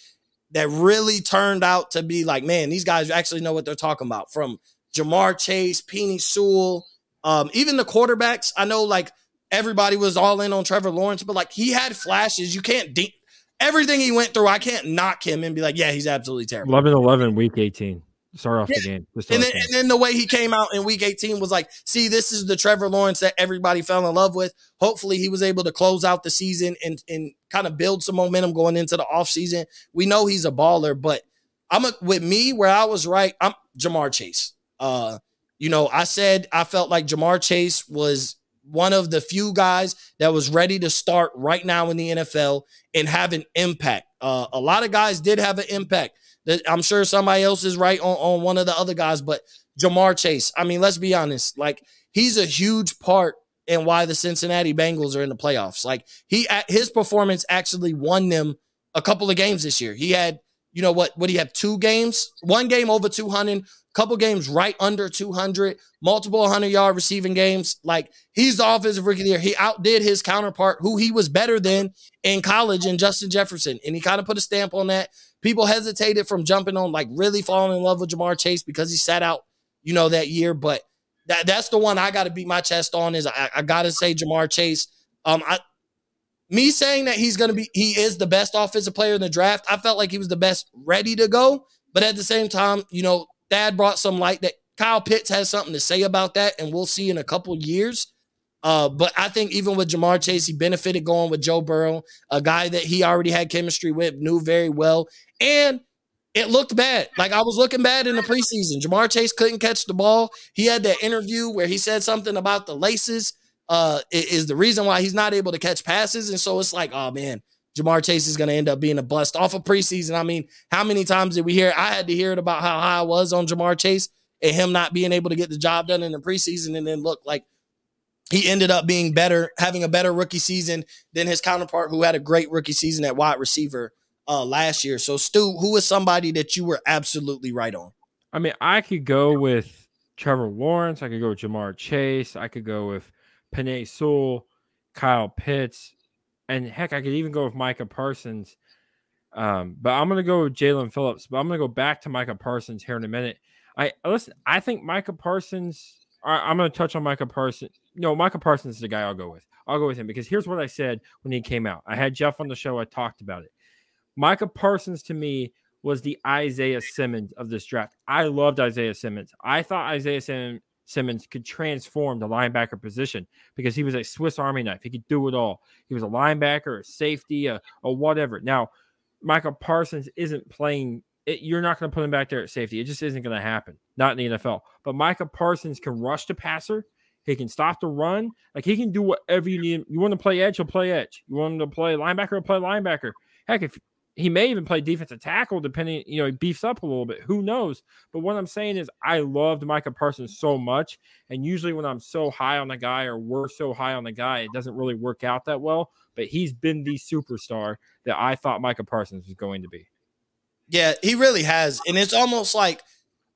Speaker 1: that really turned out to be like, man, these guys actually know what they're talking about. From Ja'Marr Chase, Penei Sewell, um, even the quarterbacks. I know like everybody was all in on Trevor Lawrence, but like he had flashes. You can't de- everything he went through. I can't knock him and be like, yeah, he's absolutely terrible.
Speaker 2: 11 11 week 18 start off
Speaker 1: Yeah.
Speaker 2: the game.
Speaker 1: And then,
Speaker 2: the
Speaker 1: and then the way he came out in week 18 was like, see, this is the Trevor Lawrence that everybody fell in love with. Hopefully, he was able to close out the season and, and kind of build some momentum going into the offseason. We know he's a baller, but I'm a, with me where I was right. I'm Ja'Marr Chase. Uh, you know, I said I felt like Ja'Marr Chase was one of the few guys that was ready to start right now in the NFL and have an impact. Uh, a lot of guys did have an impact. I'm sure somebody else is right on, on one of the other guys, but Ja'Marr Chase, I mean, let's be honest, like he's a huge part in why the Cincinnati Bengals are in the playoffs. Like he his performance actually won them a couple of games this year. He had, you know what, what he had two games, one game over 200, couple games right under 200, multiple 100 yard receiving games. Like he's the offensive rookie of the year. He outdid his counterpart, who he was better than in college, in Justin Jefferson, and he kind of put a stamp on that. People hesitated from jumping on, like really falling in love with Ja'Marr Chase because he sat out, you know, that year. But that that's the one I got to beat my chest on. Is I, I got to say Ja'Marr Chase. Um, I me saying that he's going to be he is the best offensive player in the draft. I felt like he was the best ready to go, but at the same time, you know, Thad brought some light that Kyle Pitts has something to say about that, and we'll see in a couple years. Uh, but I think even with Ja'Marr Chase, he benefited going with Joe Burrow, a guy that he already had chemistry with, knew very well, and it looked bad. Like I was looking bad in the preseason. Ja'Marr Chase couldn't catch the ball. He had that interview where he said something about the laces. Uh, is the reason why he's not able to catch passes, and so it's like, oh man, Ja'Marr Chase is going to end up being a bust off of preseason. I mean, how many times did we hear? I had to hear it about how high I was on Ja'Marr Chase and him not being able to get the job done in the preseason, and then look like he ended up being better, having a better rookie season than his counterpart, who had a great rookie season at wide receiver uh, last year. So, Stu, who is somebody that you were absolutely right on?
Speaker 2: I mean, I could go with Trevor Lawrence. I could go with Ja'Marr Chase. I could go with Penei Sewell, Kyle Pitts, and heck, I could even go with Micah Parsons. Um, but I'm gonna go with Jaelan Phillips. But I'm gonna go back to Micah Parsons here in a minute. I listen. I think Micah Parsons. I, I'm gonna touch on Micah Parsons. No, Micah Parsons is the guy I'll go with. I'll go with him because here's what I said when he came out. I had Jeff on the show. I talked about it. Micah Parsons to me was the Isaiah Simmons of this draft. I loved Isaiah Simmons. I thought Isaiah Sim- Simmons could transform the linebacker position because he was a Swiss Army knife. He could do it all. He was a linebacker, a safety, a, a whatever. Now, Micah Parsons isn't playing. It, you're not going to put him back there at safety. It just isn't going to happen. Not in the NFL. But Micah Parsons can rush the passer. He can stop the run. Like he can do whatever you need. You want to play edge, he'll play edge. You want him to play linebacker, he'll play linebacker. Heck, if he may even play defensive tackle, depending, you know, he beefs up a little bit. Who knows? But what I'm saying is, I loved Micah Parsons so much. And usually, when I'm so high on the guy or we're so high on the guy, it doesn't really work out that well. But he's been the superstar that I thought Micah Parsons was going to be.
Speaker 1: Yeah, he really has. And it's almost like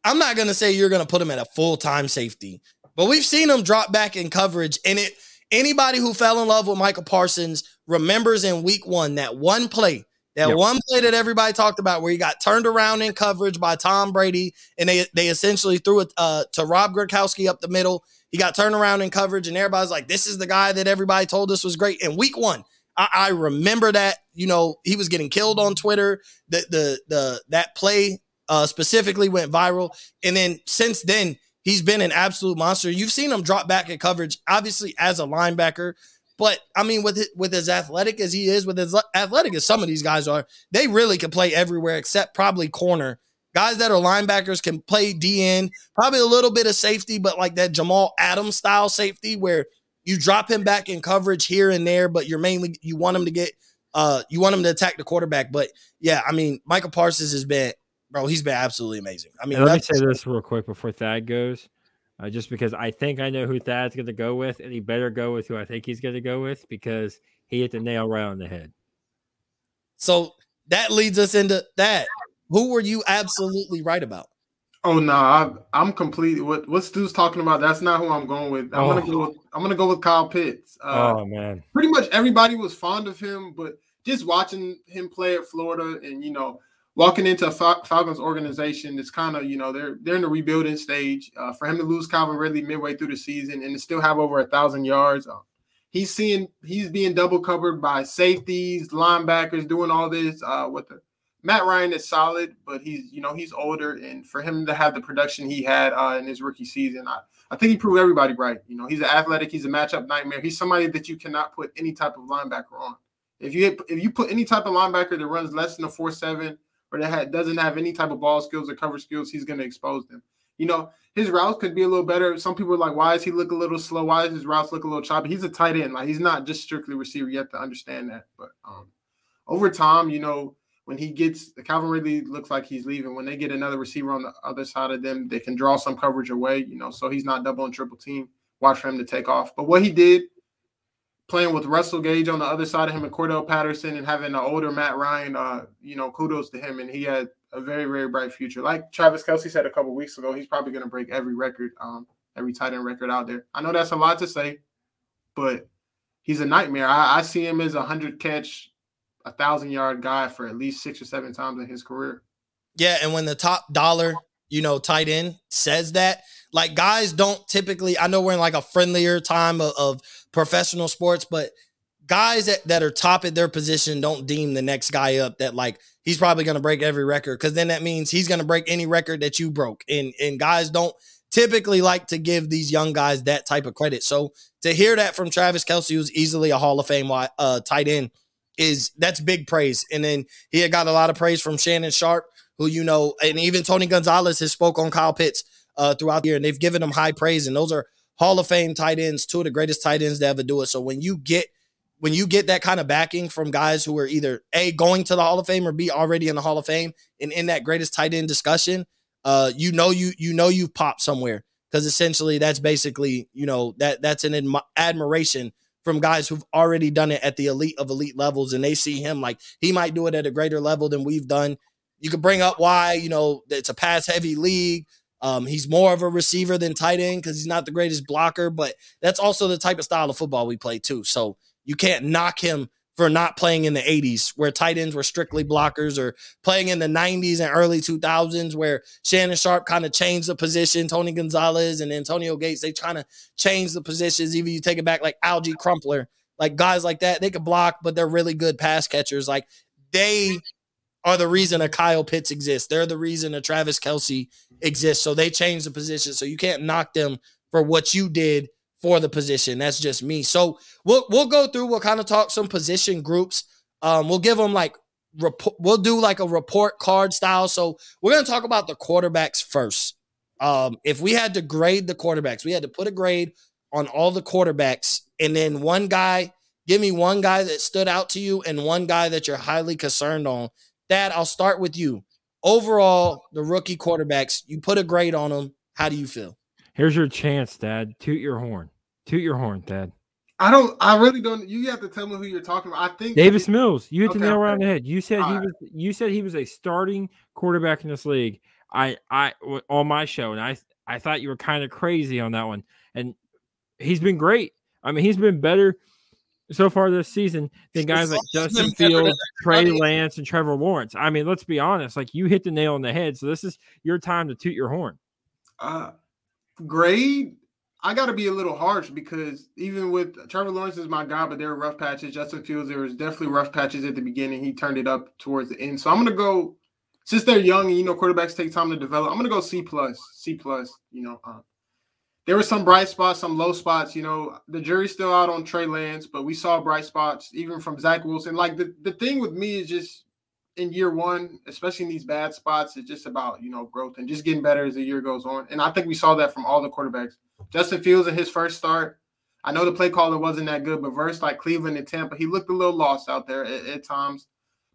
Speaker 1: I'm not going to say you're going to put him at a full time safety, but we've seen him drop back in coverage. And it anybody who fell in love with Micah Parsons remembers in week one that one play, that
Speaker 2: Yep.
Speaker 1: one play that everybody talked about where he got turned around in coverage by Tom Brady and they, they essentially threw it uh, to Rob Gronkowski up the middle. He got turned around in coverage and everybody's like, this is the guy that everybody told us was great. In week one, I, I remember that, you know, he was getting killed on Twitter. The, the, the, that play uh, specifically went viral. And then since then, he's been an absolute monster. You've seen him drop back in coverage, obviously as a linebacker. But I mean, with it, with as athletic as he is, with as athletic as some of these guys are, they really can play everywhere except probably corner. Guys that are linebackers can play DN, probably a little bit of safety, but like that Jamal Adams style safety where you drop him back in coverage here and there, but you're mainly you want him to get uh you want him to attack the quarterback. But yeah, I mean, Micah Parsons has been bro, he's been absolutely amazing. I mean,
Speaker 2: And let me say this real quick before Thad goes, uh, just because I think I know who Thad's going to go with, and he better go with who I think he's going to go with because he hit the nail right on the head.
Speaker 1: So that leads us into that. who were you absolutely right about?
Speaker 3: Oh no, nah, I'm completely what what Stu's talking about. That's not who I'm going with. I'm oh. gonna go. With, I'm gonna go with Kyle Pitts.
Speaker 2: Uh, oh man,
Speaker 3: pretty much everybody was fond of him, but just watching him play at Florida and you know walking into Fal- Falcons organization, it's kind of you know they're they're in the rebuilding stage. Uh, for him to lose Calvin Ridley midway through the season and to still have over a thousand yards, uh, he's seeing he's being double covered by safeties, linebackers, doing all this uh, with the Matt Ryan is solid, but he's you know he's older, and for him to have the production he had uh, in his rookie season, I, I think he proved everybody right. You know, he's an athletic, he's a matchup nightmare. He's somebody that you cannot put any type of linebacker on. If you if you put any type of linebacker that runs less than a four seven or that doesn't have any type of ball skills or cover skills, he's going to expose them. You know, his routes could be a little better. Some people are like, why does he look a little slow? Why does his routes look a little choppy? He's a tight end. Like he's not just strictly receiver. You have to understand that. But um, over time, you know, when he gets Calvin Ridley looks like he's leaving. When they get another receiver on the other side of them, they can draw some coverage away, you know, so he's not double and triple team. Watch for him to take off. But what he did playing with Russell Gage on the other side of him and Cordarrelle Patterson and having an older Matt Ryan, uh, you know, kudos to him. And he had a very, very bright future. Like Travis Kelce said a couple weeks ago, he's probably going to break every record, um, every tight end record out there. I know that's a lot to say, but he's a nightmare. I, I see him as a hundred catch, a thousand yard guy for at least six or seven times in his career.
Speaker 1: Yeah, and when the top dollar, you know, tight end says that, like guys don't typically. I know we're in like a friendlier time of, of professional sports, but guys that, that are top at their position don't deem the next guy up that like he's probably going to break every record because then that means he's going to break any record that you broke and and guys don't typically like to give these young guys that type of credit so to hear that from travis kelce who's easily a hall of fame uh, tight end is that's big praise and then he had got a lot of praise from shannon sharpe who you know and even tony gonzalez has spoke on kyle pitts uh, throughout the year and they've given him high praise and those are Hall of Fame tight ends, two of the greatest tight ends to ever do it. So when you get when you get that kind of backing from guys who are either a going to the Hall of Fame or b already in the Hall of Fame and in that greatest tight end discussion, uh, you know you you know you've popped somewhere because essentially that's basically you know that that's an admi- admiration from guys who've already done it at the elite of elite levels and they see him like he might do it at a greater level than we've done. You could bring up why you know it's a pass heavy league. Um, he's more of a receiver than tight end because he's not the greatest blocker, but that's also the type of style of football we play too. So you can't knock him for not playing in the 80s where tight ends were strictly blockers or playing in the 90s and early 2000s where Shannon Sharpe kind of changed the position. Tony Gonzalez and Antonio Gates, they kind of change the positions. Even you take it back like Alge Crumpler, like guys like that, they could block, but they're really good pass catchers. Like they are the reason a Kyle Pitts exists. They're the reason a Travis Kelce exists. So they changed the position. So you can't knock them for what you did for the position. That's just me. So we'll we'll go through. We'll kind of talk some position groups. Um, we'll give them like report. We'll do like a report card style. So we're gonna talk about the quarterbacks first. Um, if we had to grade the quarterbacks, we had to put a grade on all the quarterbacks, and then one guy. Give me one guy that stood out to you and one guy that you're highly concerned on Thad, I'll start with you. Overall, the rookie quarterbacks, you put a grade on them. How do you feel?
Speaker 2: Here's your chance, Thad. Toot your horn. Toot your horn, Thad.
Speaker 3: I don't. I really don't. You have to tell me who you're talking about. I think
Speaker 2: Davis it, Mills. You hit okay, the nail around the head. You said All he right. was. You said he was a starting quarterback in this league. I, I on my show, and I, I thought you were kind of crazy on that one. And he's been great. I mean, he's been better so far this season than guys like Justin Fields, Trey Lance, and Trevor Lawrence. I mean, let's be honest. Like you hit the nail on the head. So this is your time to toot your horn.
Speaker 3: Uh, grade. I got to be a little harsh because even with Trevor Lawrence is my guy, but there were rough patches. Justin Fields, there was definitely rough patches at the beginning. He turned it up towards the end. So I'm gonna go since they're young and you know quarterbacks take time to develop. I'm gonna go C plus, C plus. You know, um, there were some bright spots, some low spots. You know, the jury's still out on Trey Lance, but we saw bright spots even from Zach Wilson. Like the, the thing with me is just in year one, especially in these bad spots, it's just about you know growth and just getting better as the year goes on. And I think we saw that from all the quarterbacks. Justin Fields in his first start. I know the play caller wasn't that good, but versus like Cleveland and Tampa, he looked a little lost out there at, at times.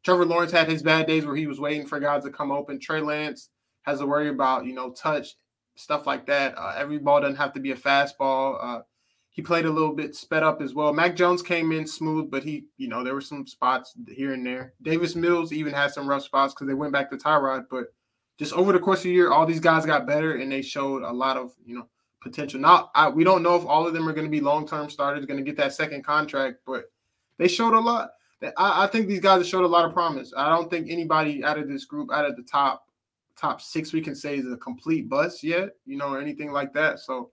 Speaker 3: Trevor Lawrence had his bad days where he was waiting for guys to come open. Trey Lance has to worry about you know touch stuff like that. Uh, every ball doesn't have to be a fastball. Uh, he played a little bit sped up as well. Mac Jones came in smooth, but he, you know, there were some spots here and there. Davis Mills even had some rough spots because they went back to Tyrod. But just over the course of the year, all these guys got better and they showed a lot of, you know, potential. Now, I, we don't know if all of them are going to be long term starters, going to get that second contract, but they showed a lot. I, I think these guys showed a lot of promise. I don't think anybody out of this group, out of the top top six, we can say is a complete bust yet, you know, or anything like that. So,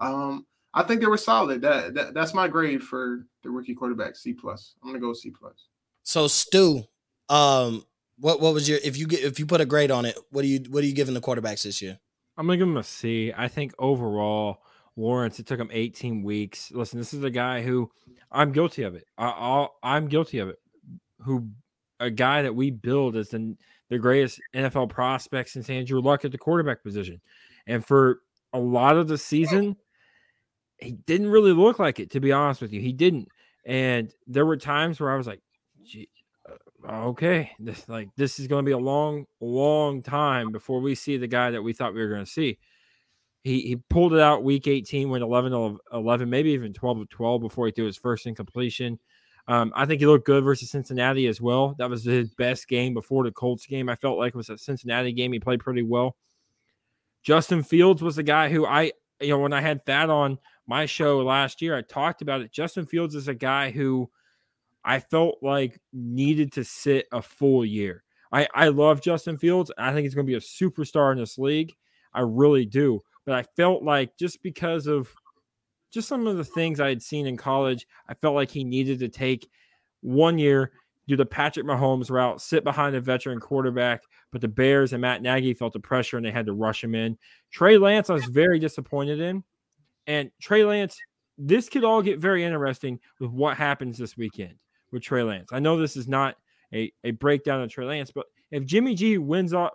Speaker 3: um, I think they were solid. That, that that's my grade for the rookie quarterback, C plus. I'm gonna go C plus.
Speaker 1: So Stu, um, what what was your if you get if you put a grade on it, what do you what are you giving the quarterbacks this year?
Speaker 2: I'm gonna give him a C. I think overall, Lawrence, it took him 18 weeks. Listen, this is a guy who I'm guilty of it. I, I'm guilty of it. Who a guy that we build as the the greatest NFL prospect since Andrew Luck at the quarterback position, and for a lot of the season he didn't really look like it, to be honest with you. He didn't. And there were times where I was like, uh, okay, this like this is going to be a long, long time before we see the guy that we thought we were going to see. He he pulled it out week 18, went 11 11, maybe even 12 of 12 before he threw his first incompletion. Um, I think he looked good versus Cincinnati as well. That was his best game before the Colts game. I felt like it was a Cincinnati game. He played pretty well. Justin Fields was the guy who I, you know, when I had that on, my show last year, I talked about it. Justin Fields is a guy who I felt like needed to sit a full year. I, I love Justin Fields. I think he's going to be a superstar in this league. I really do. But I felt like just because of just some of the things I had seen in college, I felt like he needed to take one year, do the Patrick Mahomes route, sit behind a veteran quarterback. But the Bears and Matt Nagy felt the pressure and they had to rush him in. Trey Lance, I was very disappointed in. And Trey Lance, this could all get very interesting with what happens this weekend with Trey Lance. I know this is not a, a breakdown of Trey Lance, but if Jimmy G wins off,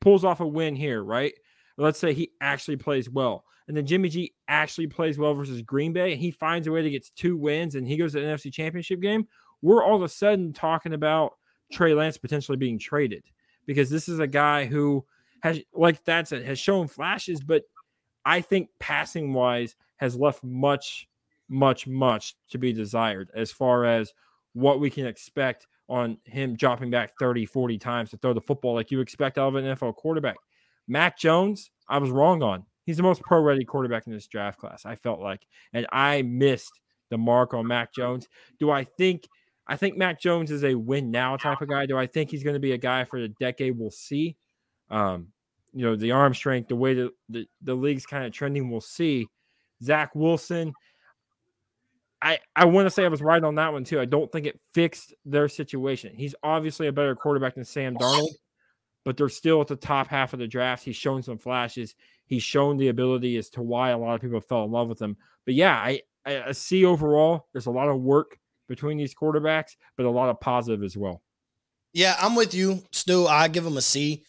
Speaker 2: pulls off a win here, right? Let's say he actually plays well, and then Jimmy G actually plays well versus Green Bay, and he finds a way to get two wins, and he goes to the NFC Championship game. We're all of a sudden talking about Trey Lance potentially being traded because this is a guy who has, like Thad said, has shown flashes, but I think passing wise has left much, much, much to be desired as far as what we can expect on him dropping back 30, 40 times to throw the football like you expect out of an NFL quarterback. Mac Jones, I was wrong on. He's the most pro ready quarterback in this draft class, I felt like. And I missed the mark on Mac Jones. Do I think I think Mac Jones is a win now type of guy? Do I think he's going to be a guy for the decade? We'll see. Um, you know, the arm strength, the way that the, the league's kind of trending, we'll see. Zach Wilson, I, I want to say I was right on that one too. I don't think it fixed their situation. He's obviously a better quarterback than Sam Darnold, but they're still at the top half of the draft. He's shown some flashes. He's shown the ability as to why a lot of people fell in love with him. But yeah, I, I see overall there's a lot of work between these quarterbacks, but a lot of positive as well.
Speaker 1: Yeah, I'm with you, Stu. I give him a C.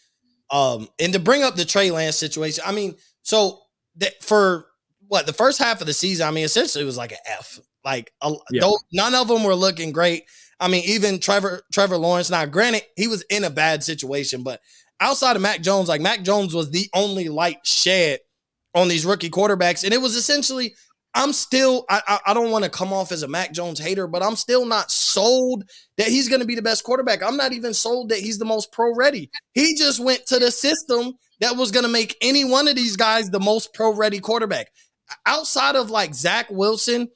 Speaker 1: Um, and to bring up the Trey Lance situation, I mean, so that for what the first half of the season, I mean, essentially it was like an F. Like a, yeah. none of them were looking great. I mean, even Trevor Trevor Lawrence. Now, granted, he was in a bad situation, but outside of Mac Jones, like Mac Jones was the only light shed on these rookie quarterbacks, and it was essentially I'm still I I, I don't want to come off as a Mac Jones hater, but I'm still not sold that he's going to be the best quarterback. I'm not even sold that he's the most pro ready. He just went to the system that was going to make any one of these guys the most pro ready quarterback. Outside of like Zach Wilson,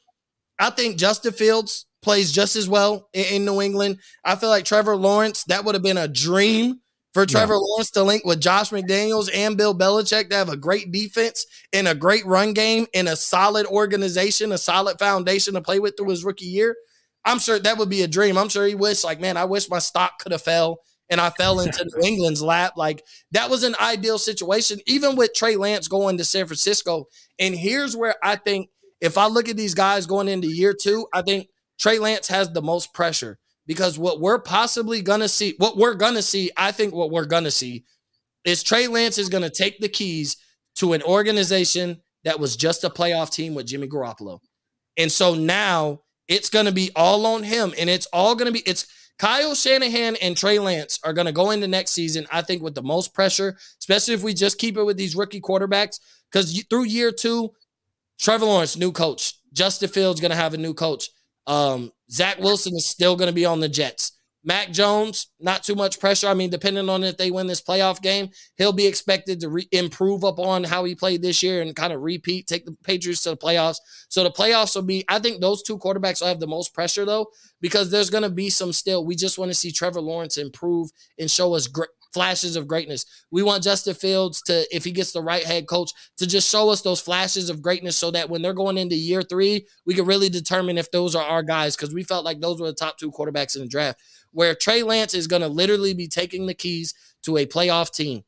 Speaker 1: I think Justin Fields plays just as well in, in New England. I feel like Trevor Lawrence, that would have been a dream for Trevor yeah. Lawrence to link with Josh McDaniels and Bill Belichick to have a great defense and a great run game and a solid organization, a solid foundation to play with through his rookie year. I'm sure that would be a dream. I'm sure he wished, like, man, I wish my stock could have fell and I fell into New England's lap. Like that was an ideal situation, even with Trey Lance going to San Francisco. And here's where I think if I look at these guys going into year two, I think Trey Lance has the most pressure because what we're possibly gonna see, what we're gonna see, I think what we're gonna see is Trey Lance is gonna take the keys to an organization that was just a playoff team with Jimmy Garoppolo. And so now it's gonna be all on him, and it's all gonna be it's Kyle Shanahan and Trey Lance are to go into next season, I think, with the most pressure, especially if we just keep it with these rookie quarterbacks. Because through year two, Trevor Lawrence, new coach. Justin Fields to have a new coach. Um, Zach Wilson is still going to be on the Jets. Mac Jones, not too much pressure. I mean, depending on if they win this playoff game, he'll be expected to re- improve upon how he played this year and kind of repeat, take the Patriots to the playoffs. So the playoffs will be, I think those two quarterbacks will have the most pressure though, because there's going to be some still. We just want to see Trevor Lawrence improve and show us great flashes of greatness. We want Justin Fields to, if he gets the right head coach, to just show us those flashes of greatness so that when they're going into year three, we can really determine if those are our guys because we felt like those were the top two quarterbacks in the draft where Trey Lance is going to literally be taking the keys to a playoff team.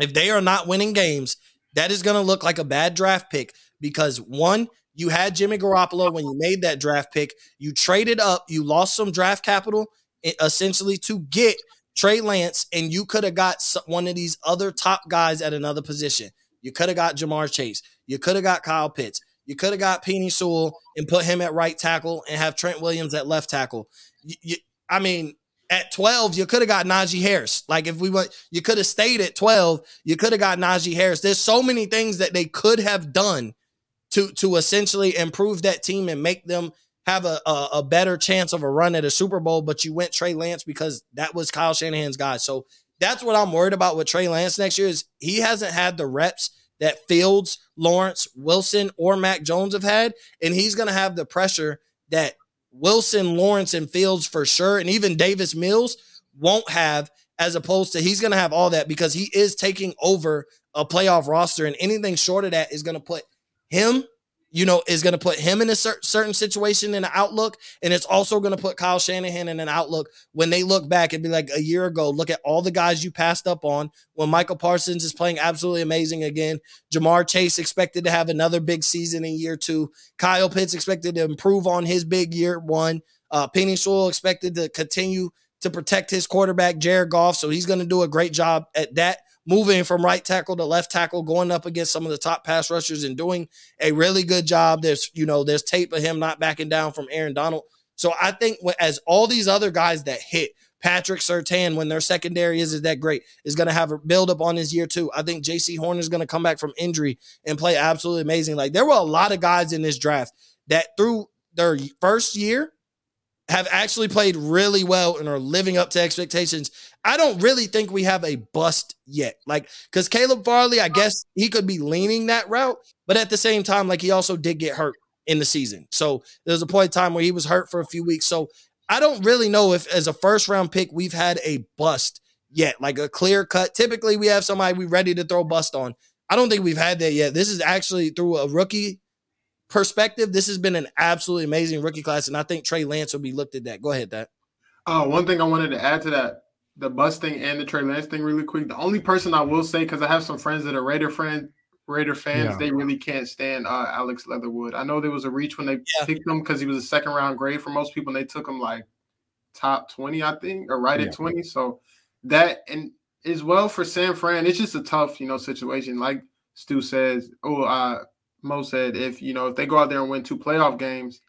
Speaker 1: If they are not winning games, that is going to look like a bad draft pick because one, you had Jimmy Garoppolo when you made that draft pick. You traded up, you lost some draft capital essentially to get Trey Lance, and you could have got one of these other top guys at another position. You could have got Ja'Marr Chase. You could have got Kyle Pitts. You could have got Penei Sewell and put him at right tackle and have Trent Williams at left tackle. You, you, I mean, at 12, you could have got Najee Harris. Like if we went, you could have stayed at 12, you could have got Najee Harris. There's so many things that they could have done to to essentially improve that team and make them have a, a, a better chance of a run at a Super Bowl. But you went Trey Lance because that was Kyle Shanahan's guy. So that's what I'm worried about with Trey Lance next year is he hasn't had the reps that Fields, Lawrence, Wilson, or Mac Jones have had, and he's going to have the pressure that Wilson, Lawrence, and Fields for sure, and even Davis Mills won't have, as opposed to he's going to have all that because he is taking over a playoff roster, and anything short of that is going to put him you know, is going to put him in a cer- certain situation in an outlook. And it's also going to put Kyle Shanahan in an outlook when they look back and be like, a year ago, look at all the guys you passed up on when Micah Parsons is playing absolutely amazing again. Ja'Marr Chase expected to have another big season in year two. Kyle Pitts expected to improve on his big year one. Uh, Penei Sewell expected to continue to protect his quarterback, Jared Goff. So he's going to do a great job at that moving from right tackle to left tackle, going up against some of the top pass rushers and doing a really good job. There's, you know, there's tape of him not backing down from Aaron Donald. So I think as all these other guys that hit, Patrick Surtain, when their secondary is, is that great, is going to have a build up on his year too. I think Jaycee Horn is going to come back from injury and play absolutely amazing. Like there were a lot of guys in this draft that through their first year have actually played really well and are living up to expectations. I don't really think we have a bust yet. Like, because Caleb Farley, I guess he could be leaning that route, but at the same time, like he also did get hurt in the season. So there was a point in time where he was hurt for a few weeks. So I don't really know if as a first round pick, we've had a bust yet, like a clear cut. Typically, we have somebody we ready to throw bust on. I don't think we've had that yet. This is actually through a rookie perspective, this has been an absolutely amazing rookie class, and I think Trey Lance will be looked at that. Go ahead, Thad.
Speaker 3: Uh, one thing I wanted to add to that, the bus thing and the Trey Lance thing, really quick. The only person I will say, because I have some friends that are Raider friend, Raider fans, yeah. they really can't stand uh, Alex Leatherwood. I know there was a reach when they yeah. picked him because he was a second round grade for most people, and they took him like top twenty, I think, or right yeah. at twenty. So that and as well for San Fran, it's just a tough, you know, situation. Like Stu says, oh, uh, Mo said if you know if they go out there and win two playoff games,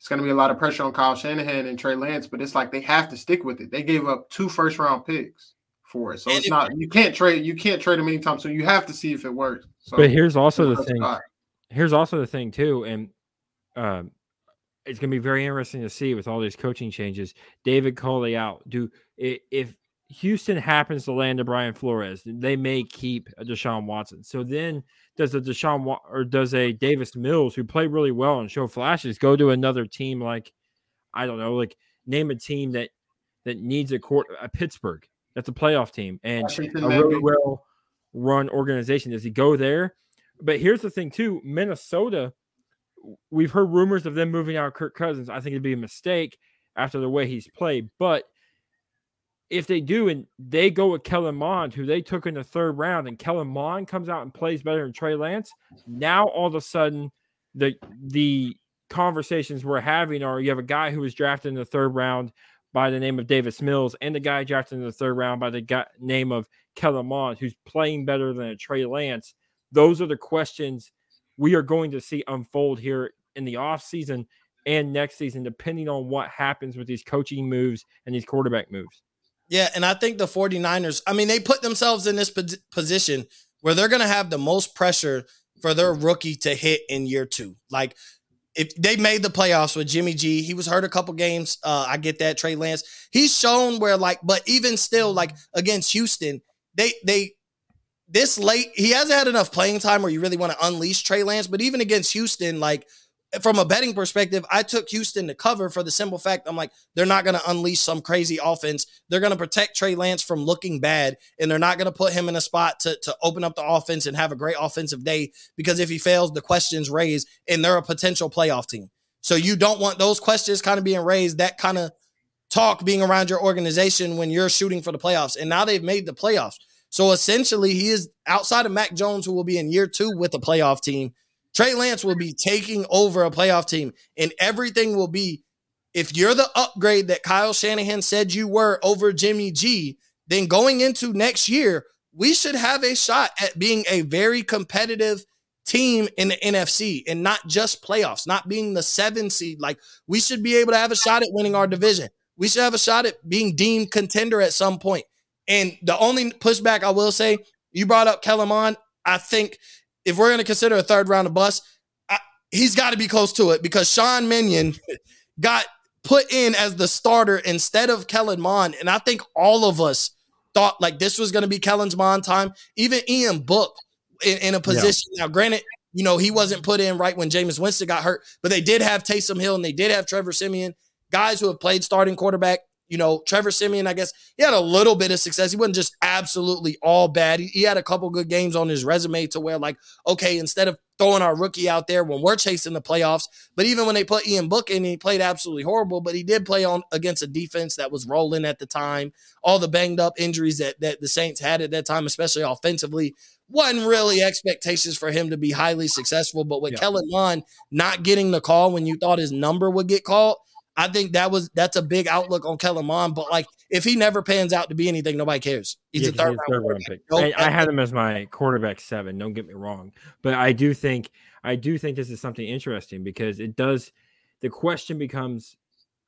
Speaker 3: it's going to be a lot of pressure on Kyle Shanahan and Trey Lance. But it's like they have to stick with it. They gave up two first round picks for it, so and it's not you can't trade you can't trade them anytime So You have to see if it works. So,
Speaker 2: but here's also the thing. Here's also the thing too, and um, it's going to be very interesting to see with all these coaching changes. David Culley out. Do if Houston happens to land a Brian Flores, they may keep a Deshaun Watson. So then does a Deshaun or does a Davis Mills who played really well and show flashes go to another team like I don't know, like name a team that that needs a court a Pittsburgh that's a playoff team and Washington, a really well run organization. Does he go there? But here's the thing too, Minnesota. We've heard rumors of them moving out Kirk Cousins. I think it'd be a mistake after the way he's played, but if they do and they go with Kellen Mond, who they took in the third round, and Kellen Mond comes out and plays better than Trey Lance, now all of a sudden the the conversations we're having are you have a guy who was drafted in the third round by the name of Davis Mills and the guy drafted in the third round by the guy, name of Kellen Mond, who's playing better than a Trey Lance. Those are the questions we are going to see unfold here in the offseason and next season, depending on what happens with these coaching moves and these quarterback moves.
Speaker 1: Yeah, and I think the 49ers, I mean, they put themselves in this position where they're going to have the most pressure for their rookie to hit in year two. Like if they made the playoffs with Jimmy G, he was hurt a couple games. Uh, I get that. Trey Lance, he's shown where like, but even still, like against Houston, they they this late, he hasn't had enough playing time where you really want to unleash Trey Lance. But even against Houston, like from a betting perspective, I took Houston to cover for the simple fact I'm like, they're not going to unleash some crazy offense. They're going to protect Trey Lance from looking bad, and they're not going to put him in a spot to, to open up the offense and have a great offensive day because if he fails, the questions raised, and they're a potential playoff team. So you don't want those questions kind of being raised, that kind of talk being around your organization when you're shooting for the playoffs. And now they've made the playoffs. So essentially, he is outside of Mac Jones, who will be in year two with a playoff team. Trey Lance will be taking over a playoff team, and everything will be if you're the upgrade that Kyle Shanahan said you were over Jimmy G, then going into next year, we should have a shot at being a very competitive team in the NFC and not just playoffs, not being the seven seed. Like we should be able to have a shot at winning our division. We should have a shot at being deemed contender at some point. And the only pushback I will say, you brought up Kellen Mond. I think if we're going to consider a third round of bust, I, he's got to be close to it because Sean Mannion got put in as the starter instead of Kellen Mond. And I think all of us thought like this was going to be Kellen's Mond time. Even Ian Book in, in a position. Yeah. Now, granted, you know, he wasn't put in right when Jameis Winston got hurt, but they did have Taysom Hill and they did have Trevor Siemian, guys who have played starting quarterback you know, Trevor Siemian, I guess he had a little bit of success. He wasn't just absolutely all bad. He, he, had a couple good games on his resume to where, like, okay, instead of throwing our rookie out there when we're chasing the playoffs, but even when they put Ian Book in, he played absolutely horrible. But he did play on against a defense that was rolling at the time. All the banged up injuries that that the Saints had at that time, especially offensively, wasn't really expectations for him to be highly successful. But with yeah. Kellen Mond not getting the call when you thought his number would get called I think that was that's a big outlook on Kellen Mond. But like, if he never pans out to be anything, nobody cares. He's yeah, a third, third round
Speaker 2: pick. I, I, had him as my quarterback seven. Don't get me wrong, but I do think I do think this is something interesting because it does. The question becomes: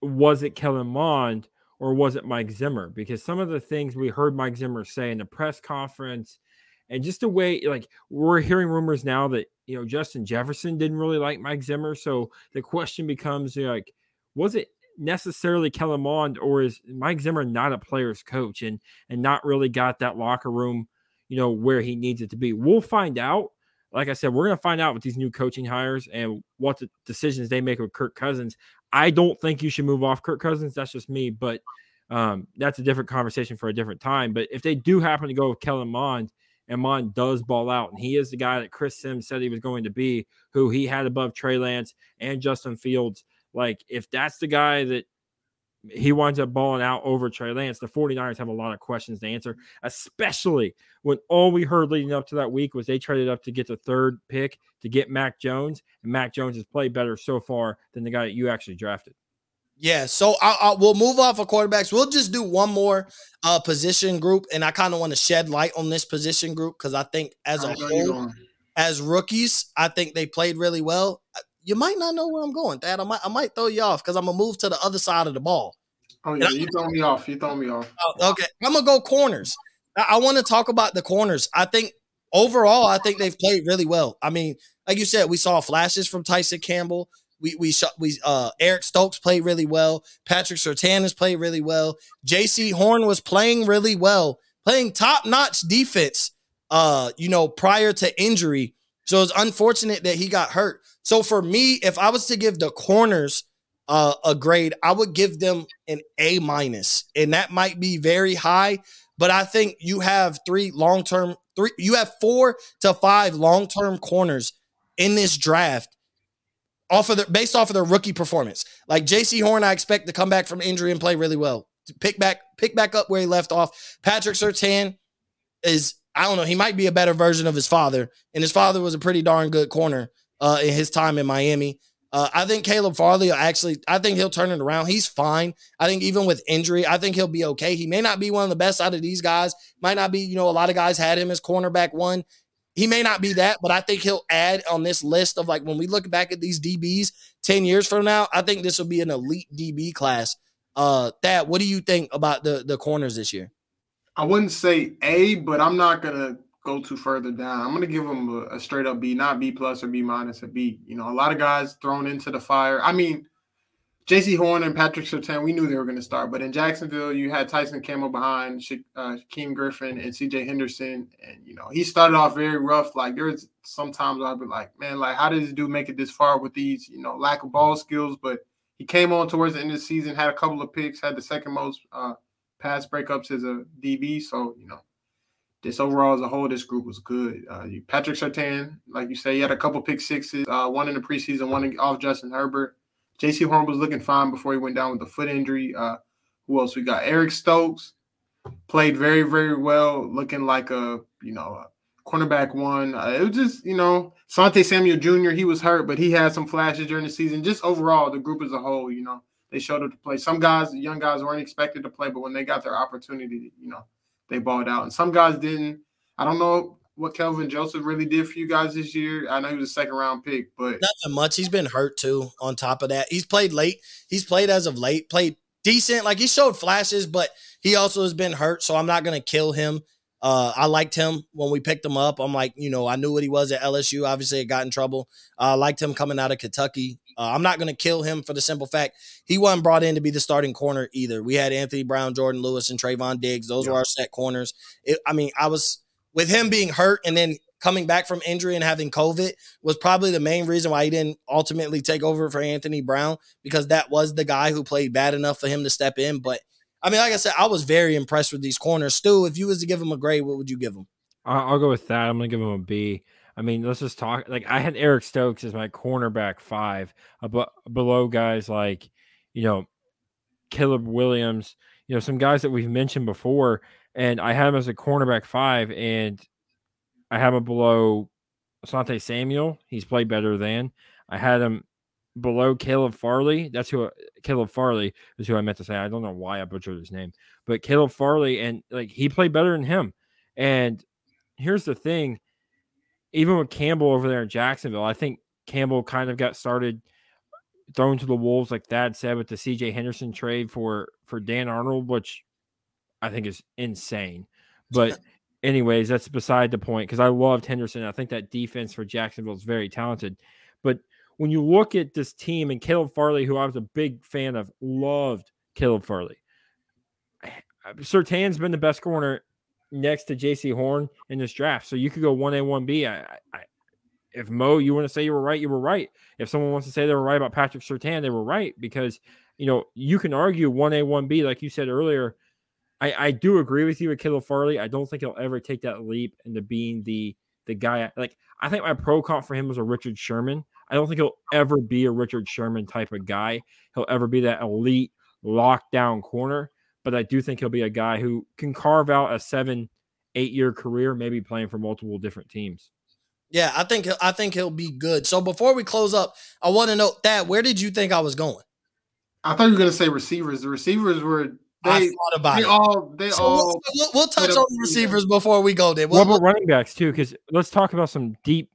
Speaker 2: Was it Kellen Mond or was it Mike Zimmer? Because some of the things we heard Mike Zimmer say in the press conference, and just the way like we're hearing rumors now that you know Justin Jefferson didn't really like Mike Zimmer. So the question becomes you know, like was it necessarily Kellen Mond or is Mike Zimmer not a player's coach and and not really got that locker room, you know, where he needs it to be? We'll find out. Like I said, we're going to find out with these new coaching hires and what the decisions they make with Kirk Cousins. I don't think you should move off Kirk Cousins. That's just me, but um, that's a different conversation for a different time. But if they do happen to go with Kellen Mond and Mond does ball out, and he is the guy that Chris Sims said he was going to be, who he had above Trey Lance and Justin Fields, like, if that's the guy that he winds up balling out over Trey Lance, the 49ers have a lot of questions to answer, especially when all we heard leading up to that week was they traded up to get the third pick to get Mac Jones, and Mac Jones has played better so far than the guy that you actually drafted.
Speaker 1: Yeah, so I, I, we'll move off of quarterbacks. We'll just do one more uh, position group, and I kind of want to shed light on this position group because I think as a whole, as rookies, I think they played really well you might not know where I'm going, Thad. I might I might throw you off because I'm gonna move to the other side of the ball.
Speaker 3: Oh yeah, you throw me off. You throw me off.
Speaker 1: Oh, okay, I'm gonna go corners. I, I want to talk about the corners. I think overall, I think they've played really well. I mean, like you said, we saw flashes from Tyson Campbell. We we shot we uh Eric Stokes played really well. Patrick Surtain has played really well. Jaycee Horn was playing really well, playing top notch defense. Uh, you know, prior to injury. So it's unfortunate that he got hurt. So for me, if I was to give the corners uh, a grade, I would give them an A minus, and that might be very high. But I think you have three long term, three you have four to five long term corners in this draft off of the based off of their rookie performance. Like Jaycee Horn, I expect to come back from injury and play really well. Pick back, pick back up where he left off. Patrick Surtain is, I don't know, he might be a better version of his father, and his father was a pretty darn good corner uh, in his time in Miami. Uh, I think Caleb Farley actually, I think he'll turn it around. He's fine. I think even with injury, I think he'll be okay. He may not be one of the best out of these guys. Might not be, you know, a lot of guys had him as cornerback one. He may not be that, but I think he'll add on this list of like when we look back at these DBs 10 years from now, I think this will be an elite DB class. Uh Thad what do you think about the the corners this year?
Speaker 3: I wouldn't say A, but I'm not gonna go too further down. I'm gonna give him a, a straight up B, not B plus or B minus, a B. You know, a lot of guys thrown into the fire. I mean, Jaycee Horn and Patrick Surtain, we knew they were to start. But in Jacksonville, you had Tyson Campbell behind uh, King Griffin and CJ Henderson. And, you know, he started off very rough. Like, there's sometimes I'd be like, man, like, how did this dude make it this far with these, you know, lack of ball skills? But he came on towards the end of the season, had a couple of picks, had the second most uh, pass breakups as a DB. So, you know, this overall as a whole, this group was good. Uh, Patrick Surtain, like you say, he had a couple pick sixes, uh, one in the preseason, one off Justin Herbert. Jaycee Horn was looking fine before he went down with a foot injury. Uh, who else? We got Eric Stokes, played very, very well, looking like a you know a cornerback one. Uh, it was just you know Sante Samuel Jr. He was hurt, but he had some flashes during the season. Just overall, the group as a whole, you know, they showed up to play. Some guys, young guys, weren't expected to play, but when they got their opportunity, you know, they balled out. And some guys didn't. I don't know what Kelvin Joseph really did for you guys this year. I know he was a second round pick, but
Speaker 1: nothing much. He's been hurt too. On top of that, he's played late. He's played as of late, played decent. Like he showed flashes, but he also has been hurt. So I'm not gonna kill him. Uh, I liked him when we picked him up. I'm like, you know, I knew what he was at LSU. Obviously, it got in trouble. I uh, liked him coming out of Kentucky. Uh, I'm not going to kill him for the simple fact he wasn't brought in to be the starting corner either. We had Anthony Brown, Jourdan Lewis, and Trevon Diggs. Those yeah. were our set corners. It, I mean, I was with him being hurt and then coming back from injury and having COVID was probably the main reason why he didn't ultimately take over for Anthony Brown because that was the guy who played bad enough for him to step in. But I mean, like I said, I was very impressed with these corners. Stu, if you was to give him a grade, what would you give him?
Speaker 2: I'll go with that. I'm gonna give him a B. I mean, let's just talk. Like I had Eric Stokes as my cornerback five, uh, above, below guys like you know Caleb Williams, you know some guys that we've mentioned before, and I had him as a cornerback five, and I have him below Asante Samuel. He's played better than. I had him below Caleb Farley. That's who uh, Caleb Farley is who I meant to say. I don't know why I butchered his name, but Caleb Farley and like he played better than him. And here's the thing, even with Campbell over there in Jacksonville, I think Campbell kind of got started thrown to the wolves, like Thad said, with the CJ Henderson trade for for Dan Arnold, which I think is insane. But anyways, that's beside the point because I loved Henderson. I think that defense for Jacksonville is very talented. But when you look at this team and Caleb Farley, who I was a big fan of, loved Caleb Farley. Surtain's been the best corner next to Jaycee Horn in this draft. So you could go 1A, 1B. I, I, if Mo, you want to say you were right, you were right. If someone wants to say they were right about Patrick Surtain, they were right because, you know, you can argue 1A, 1B, like you said earlier – I, I do agree with you with Caleb Farley. I don't think he'll ever take that leap into being the the guy. Like I think my pro comp for him was a Richard Sherman. I don't think he'll ever be a Richard Sherman type of guy. He'll ever be that elite lockdown corner. But I do think he'll be a guy who can carve out a seven, eight year career, maybe playing for multiple different teams.
Speaker 1: Yeah, I think I think he'll be good. So before we close up, I want to know that where did you think I was going?
Speaker 3: I thought you were going to say receivers. The receivers were
Speaker 1: they, I thought about they it. All, they so all. We'll, we'll touch on the receivers before we go there.
Speaker 2: We'll, what about running backs too? Because let's talk about some deep